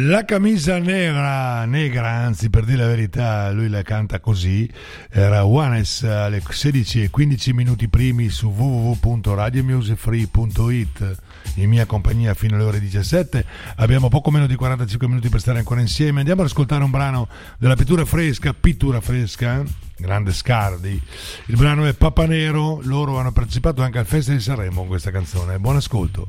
La camisa nera, negra anzi per dire la verità, lui la canta così, era Juanes alle 16 e 15 minuti primi su www.radiomusefree.it in mia compagnia fino alle ore 17, abbiamo poco meno di 45 minuti per stare ancora insieme, andiamo ad ascoltare un brano della pittura fresca, pittura fresca, grande Scardi, il brano è Papa Nero, loro hanno partecipato anche al Festival di Sanremo con questa canzone, buon ascolto.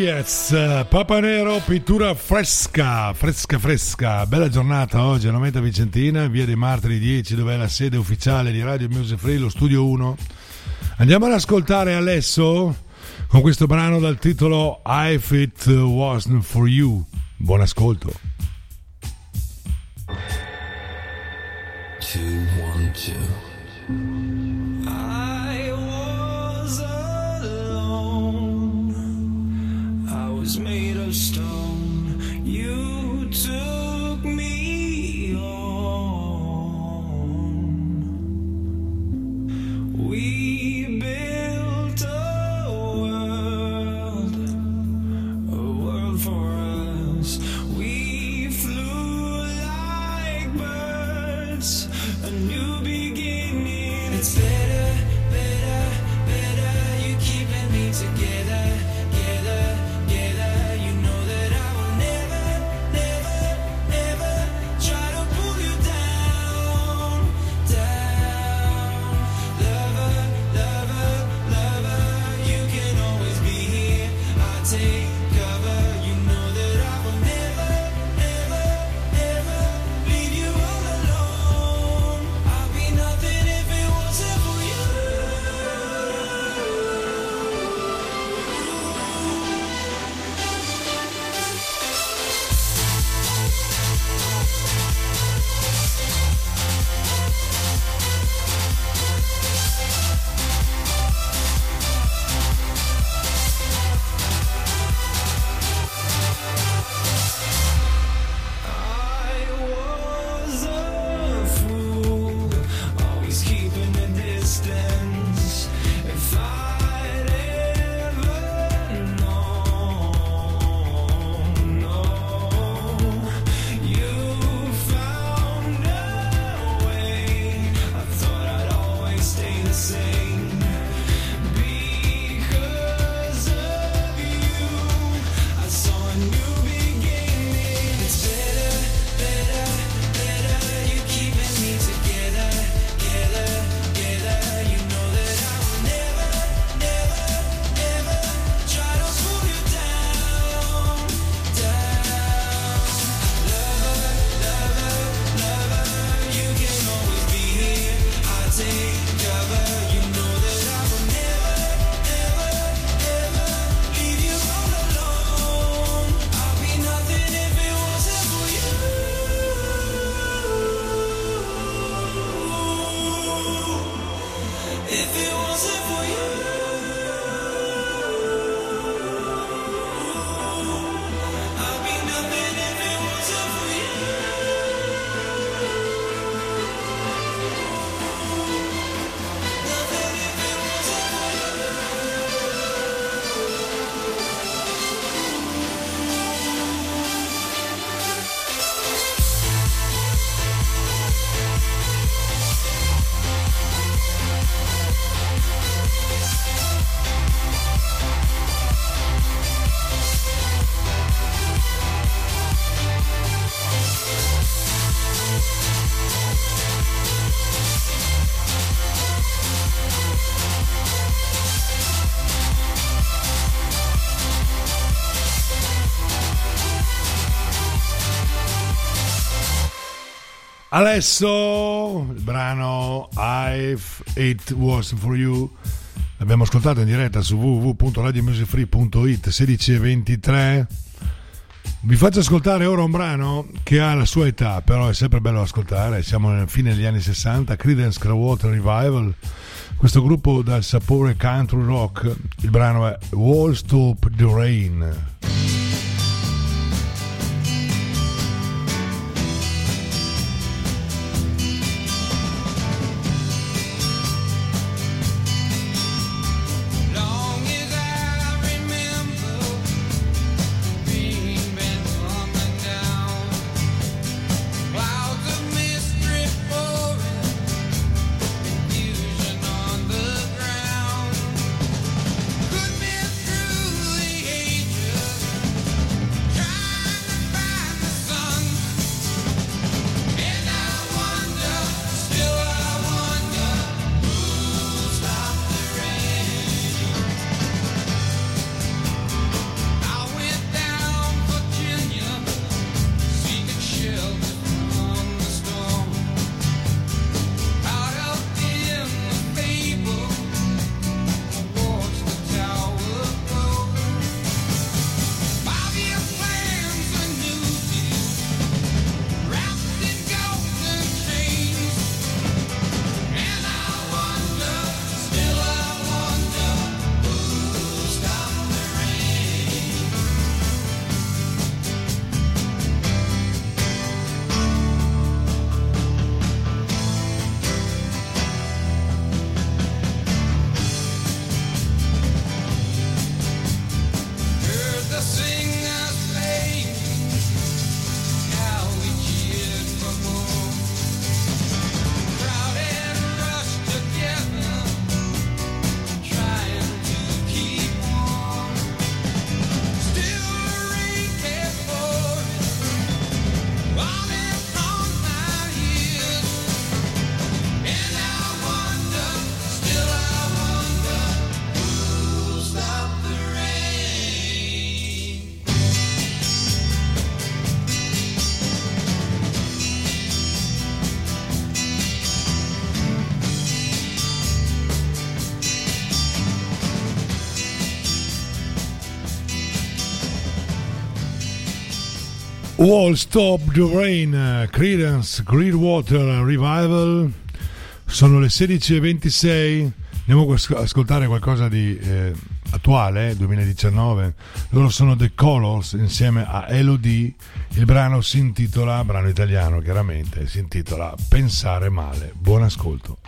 Yes, Papa Nero, pittura fresca, fresca fresca, bella giornata oggi a Nometa Vicentina, via dei Martiri 10 dove è la sede ufficiale di Radio Music Free, lo studio 1. Andiamo ad ascoltare Alesso con questo brano dal titolo If It Wasn't For You, buon ascolto. Adesso il brano If It Was For You. L'abbiamo ascoltato in diretta su www.radiomusicfree.it 16.23 vi faccio ascoltare ora un brano che ha la sua età però è sempre bello ascoltare. Siamo alla fine degli anni 60 Credence Clearwater Revival. Questo gruppo dal sapore country rock. Il brano è Wall Stop The Rain Wall Stop the Rain, Credence, Clearwater Revival. Sono le 16.26. Andiamo ad ascoltare qualcosa di eh, attuale, eh, 2019. Loro sono The Colors insieme a Elodie. Il brano si intitola, brano italiano chiaramente, si intitola Pensare male. Buon ascolto.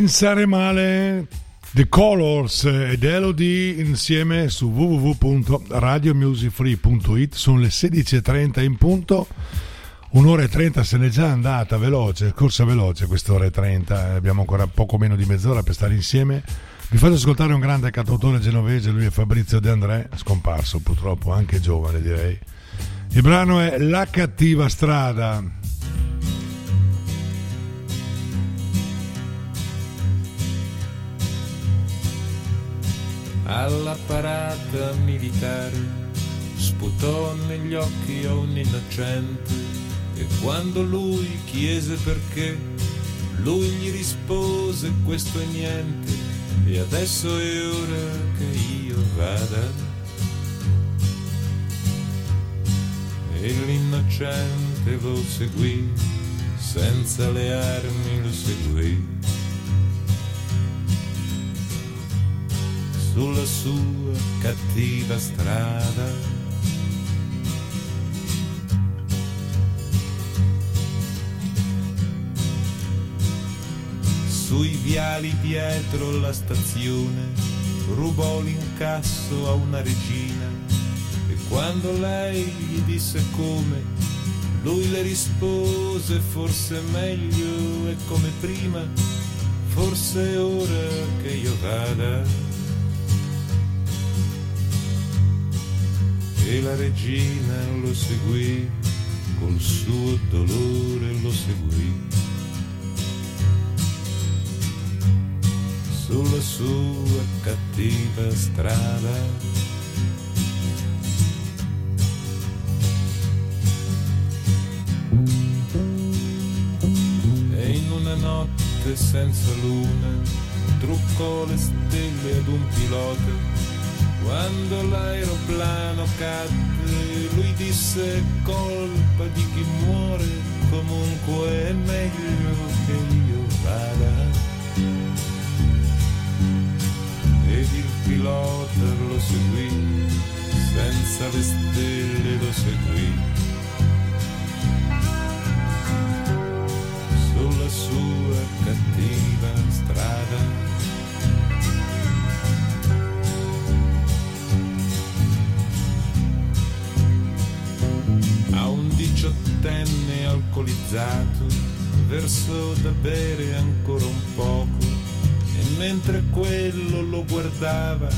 Pensare male. The Colors ed Elodie insieme su www.radiomusicfree.it sono le 16.30 in punto. Un'ora e trenta se n'è già andata veloce, corsa veloce quest'ora e trenta. Eh, abbiamo ancora poco meno di mezz'ora per stare insieme. Vi faccio ascoltare un grande cantautore genovese lui è Fabrizio De André scomparso purtroppo anche giovane direi. Il brano è La cattiva strada. alla parata militare. Sputò negli occhi a un innocente e quando lui chiese perché, lui gli rispose questo è niente e adesso è ora che io vada. E l'innocente lo seguì, senza le armi lo seguì sulla sua cattiva strada. Sui viali dietro la stazione rubò l'incasso a una regina e quando lei gli disse come, lui le rispose forse meglio e come prima, forse ora che io vada. E la regina lo seguì, col suo dolore lo seguì. Sulla sua cattiva strada. E in una notte senza luna truccò le stelle ad un pilota quando l'aeroplano cadde, lui disse "È colpa di chi muore, comunque è meglio che io vada. Ed il pilota lo seguì, senza le stelle lo seguì. Sulla sua cattiva strada. A un diciottenne alcolizzato versò da bere ancora un poco e mentre quello lo guardava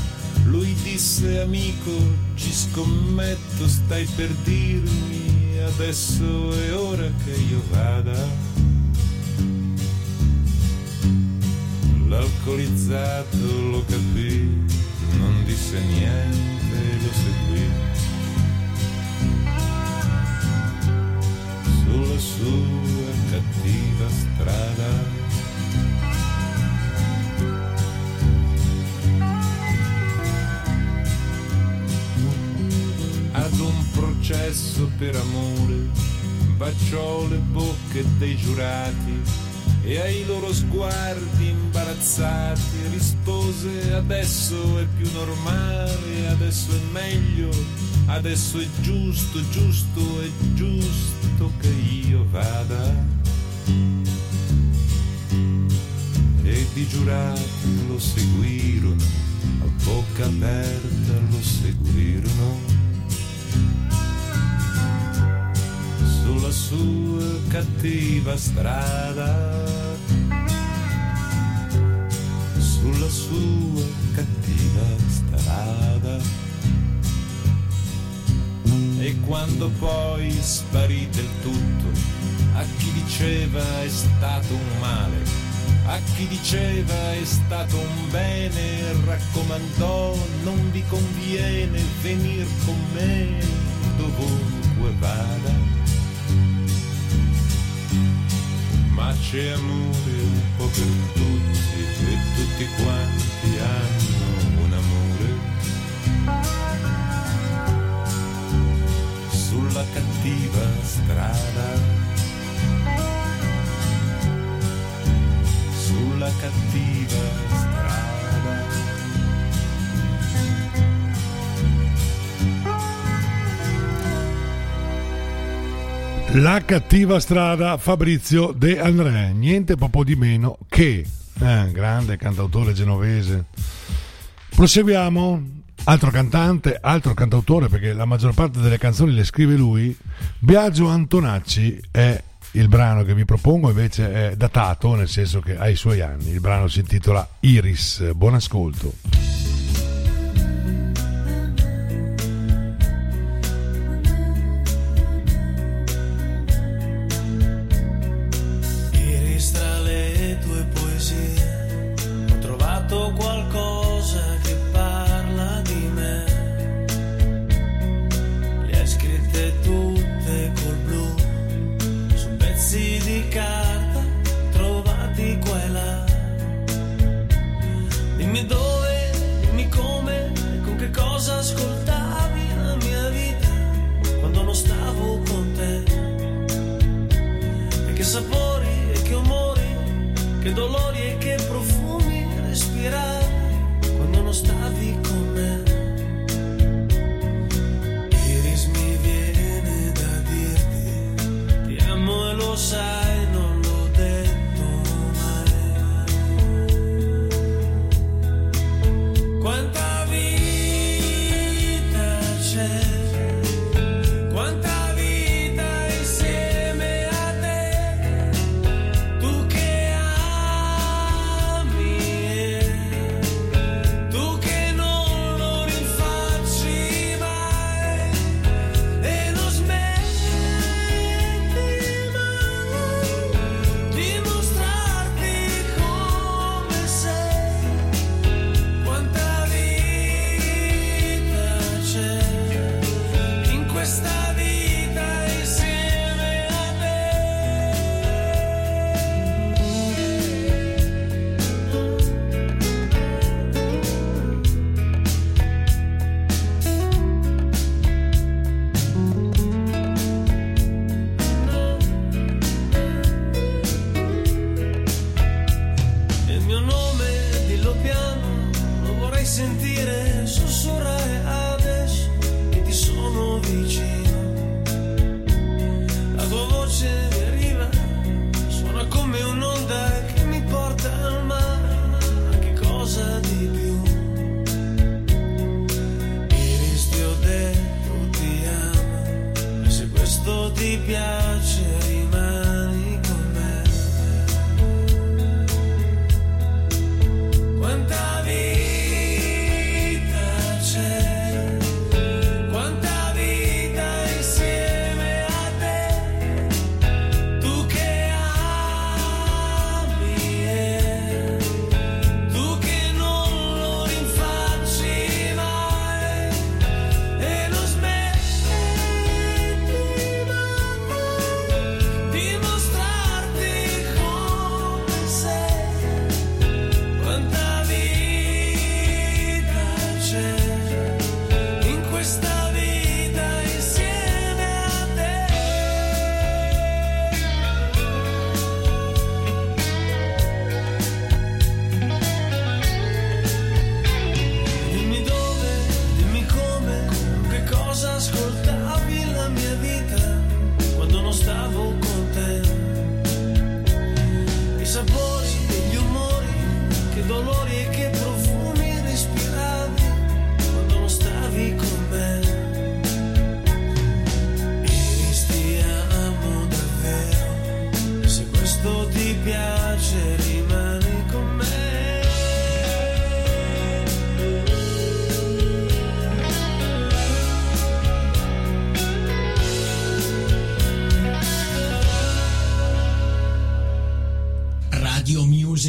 lui disse amico ci scommetto stai per dirmi adesso è ora che io vada. L'alcolizzato lo capì non disse niente lo seguì sua cattiva strada. Ad un processo per amore baciò le bocche dei giurati e ai loro sguardi imbarazzati rispose adesso è più normale, adesso è meglio, adesso è giusto, giusto, è giusto che io vada. E di giurati lo seguirono, a bocca aperta lo seguirono. Sulla sua cattiva strada, sulla sua cattiva strada. E quando poi sparì del tutto, a chi diceva è stato un male, a chi diceva è stato un bene, raccomandò non vi conviene venir con me dovunque vada. Ma c'è amore un po' per tutti e tutti quanti sulla cattiva strada. Sulla cattiva strada. La cattiva strada Fabrizio De André, niente poco di meno che eh, grande cantautore genovese. Proseguiamo. Altro cantante, altro cantautore, perché la maggior parte delle canzoni le scrive lui. Biagio Antonacci è il brano che vi propongo, invece è datato, nel senso che ha i suoi anni. Il brano si intitola Iris. Buon ascolto.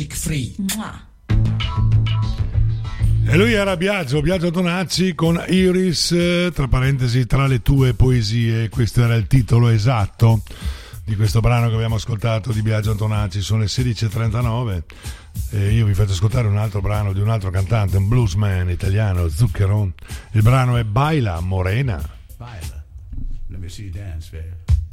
Music Free. E lui era Biagio, Biagio Donazzi con Iris, tra parentesi, tra le tue poesie. Questo era il titolo esatto di questo brano che abbiamo ascoltato di Biagio Antonacci. Sono le 16.39 e io vi faccio ascoltare un altro brano di un altro cantante, un bluesman italiano, Zucchero. Il brano è Baila Morena. Baila. Let me see you dance, baby.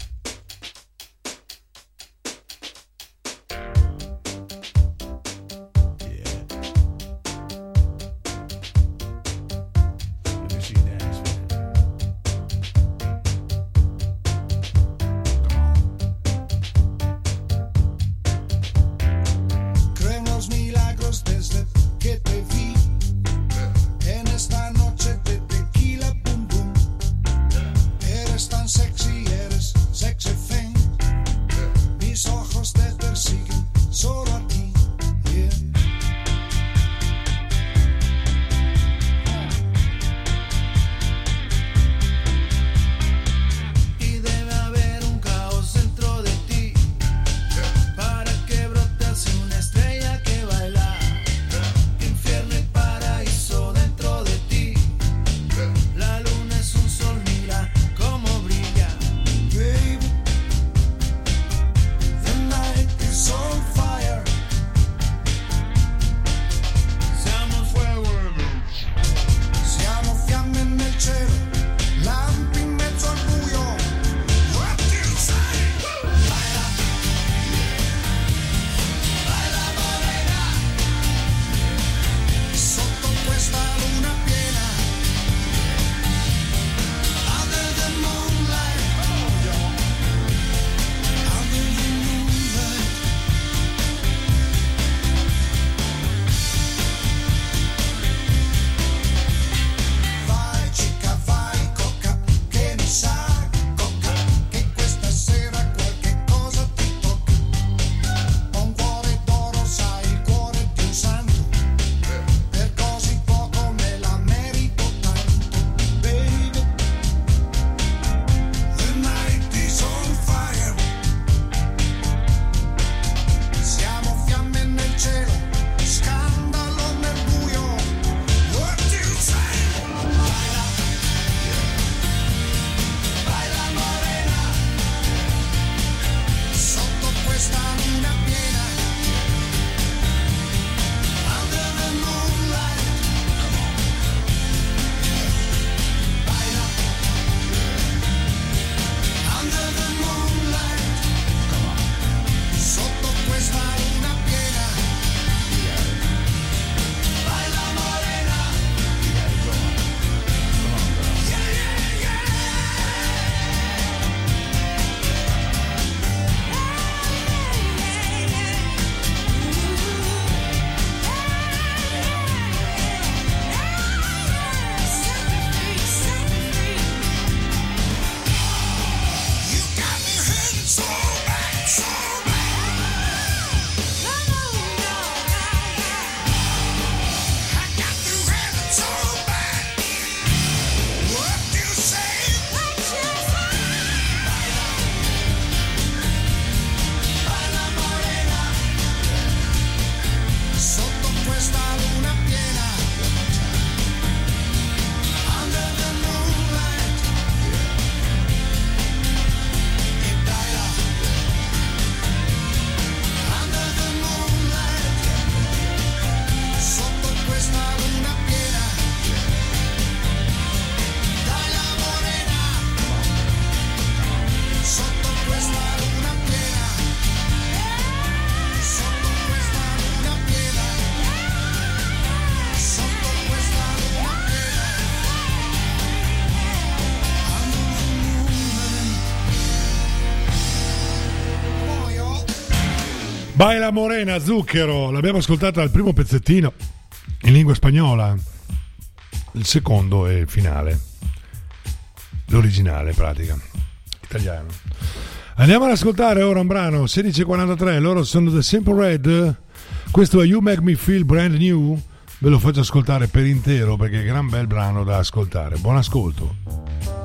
Baila Morena, Zucchero, l'abbiamo ascoltata al primo pezzettino in lingua spagnola. Il secondo è il finale. L'originale, in pratica. Italiano. Andiamo ad ascoltare ora un brano 16.43. Loro sono The Simple Red. Questo è You Make Me Feel Brand New. Ve lo faccio ascoltare per intero perché è un gran bel brano da ascoltare. Buon ascolto.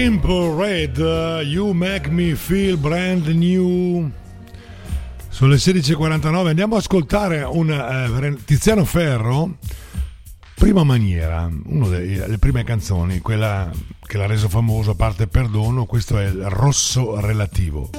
Simple Red, uh, You Make Me Feel Brand New. Sono le 16.49, andiamo ad ascoltare un uh, Tiziano Ferro, Prima Maniera, una delle prime canzoni, quella che l'ha reso famoso, a parte Perdono, questo è il Rosso Relativo.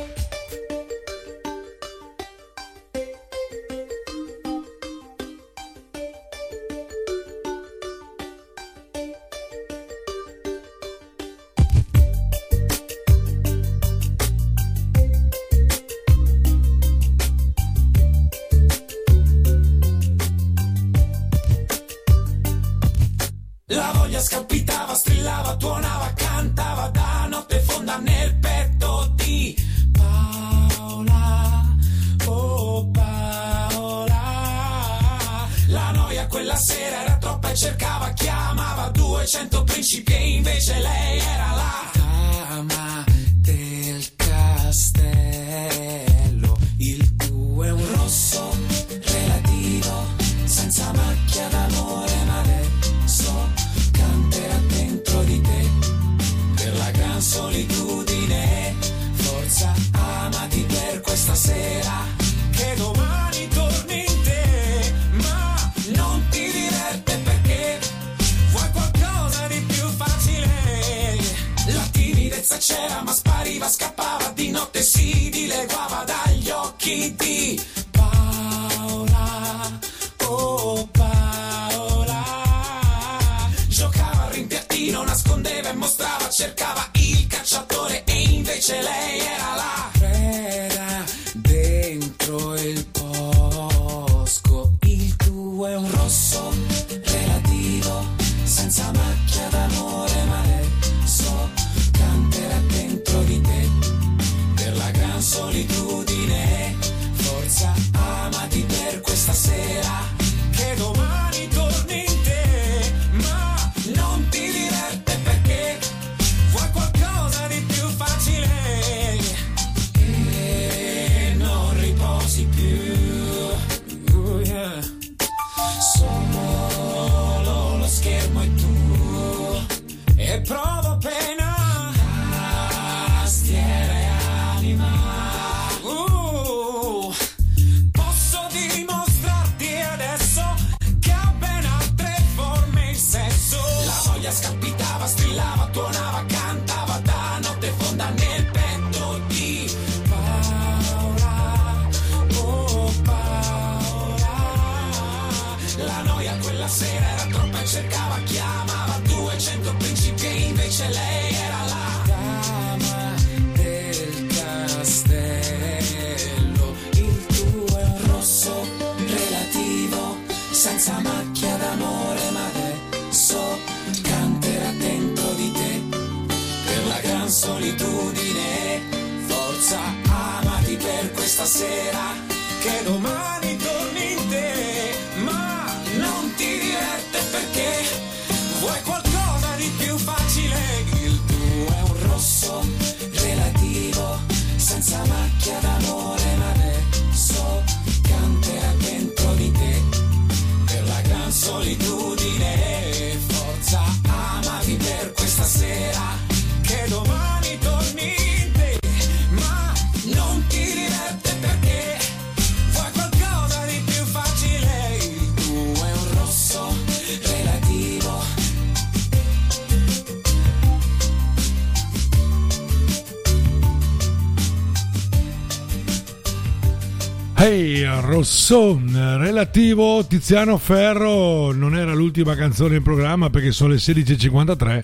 Hey, Rosso, relativo Tiziano Ferro, non era l'ultima canzone in programma perché sono le 16.53,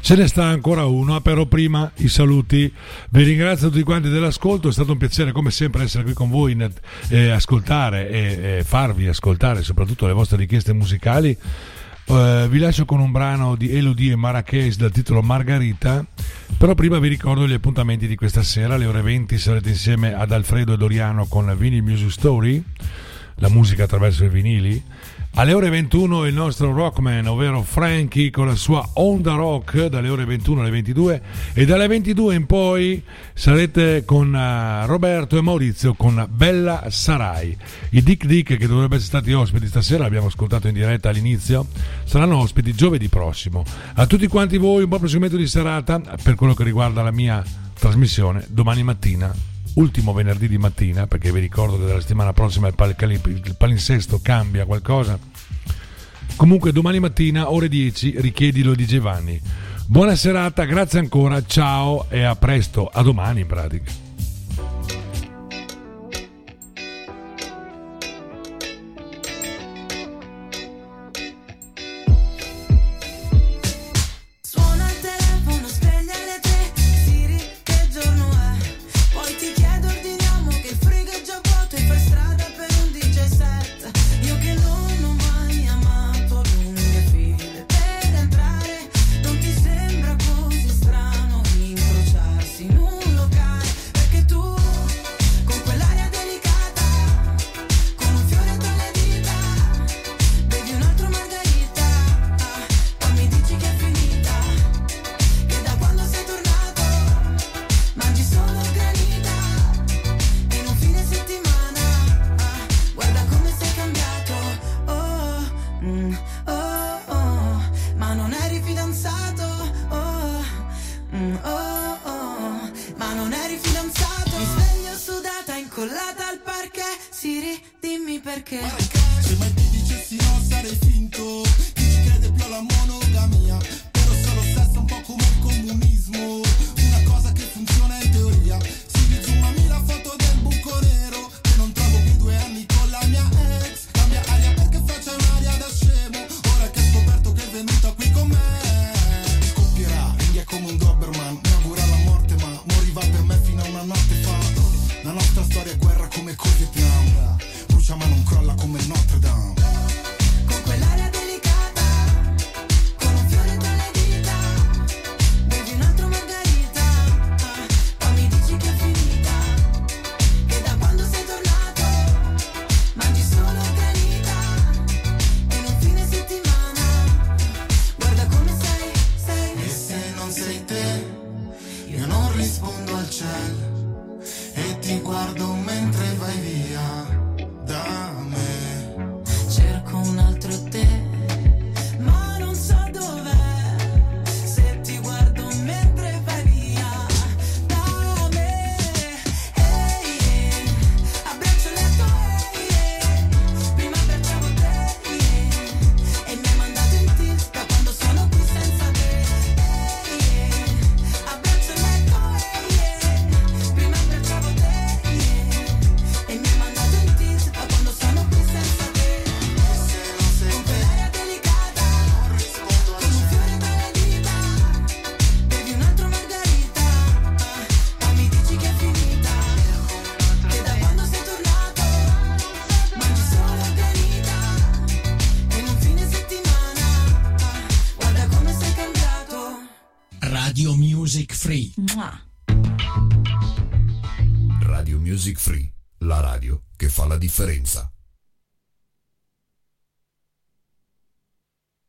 ce ne sta ancora uno, però prima i saluti, vi ringrazio tutti quanti dell'ascolto, è stato un piacere come sempre essere qui con voi, e ascoltare e, farvi ascoltare soprattutto le vostre richieste musicali. Eh, vi lascio con un brano di Elodie e Marrakesh dal titolo Margarita. Però prima vi ricordo gli appuntamenti di questa sera. Alle ore 20 sarete insieme ad Alfredo e Doriano con Vinyl Music Story, la musica attraverso i vinili. Alle ore 21 il nostro rockman, ovvero Frankie, con la sua Onda Rock dalle ore 21 alle 22 e dalle 22 in poi sarete con eh, Roberto e Maurizio con Bella Sarai. I Dick Dick che dovrebbero essere stati ospiti stasera, abbiamo ascoltato in diretta all'inizio, saranno ospiti giovedì prossimo. A tutti quanti voi un buon proseguimento di serata per quello che riguarda la mia trasmissione domani mattina ultimo venerdì di mattina, perché vi ricordo che dalla settimana prossima il, pal- il palinsesto cambia qualcosa. Comunque domani mattina, ore 10, richiedilo di Giovanni. Buona serata, grazie ancora, ciao e a presto, a domani in pratica.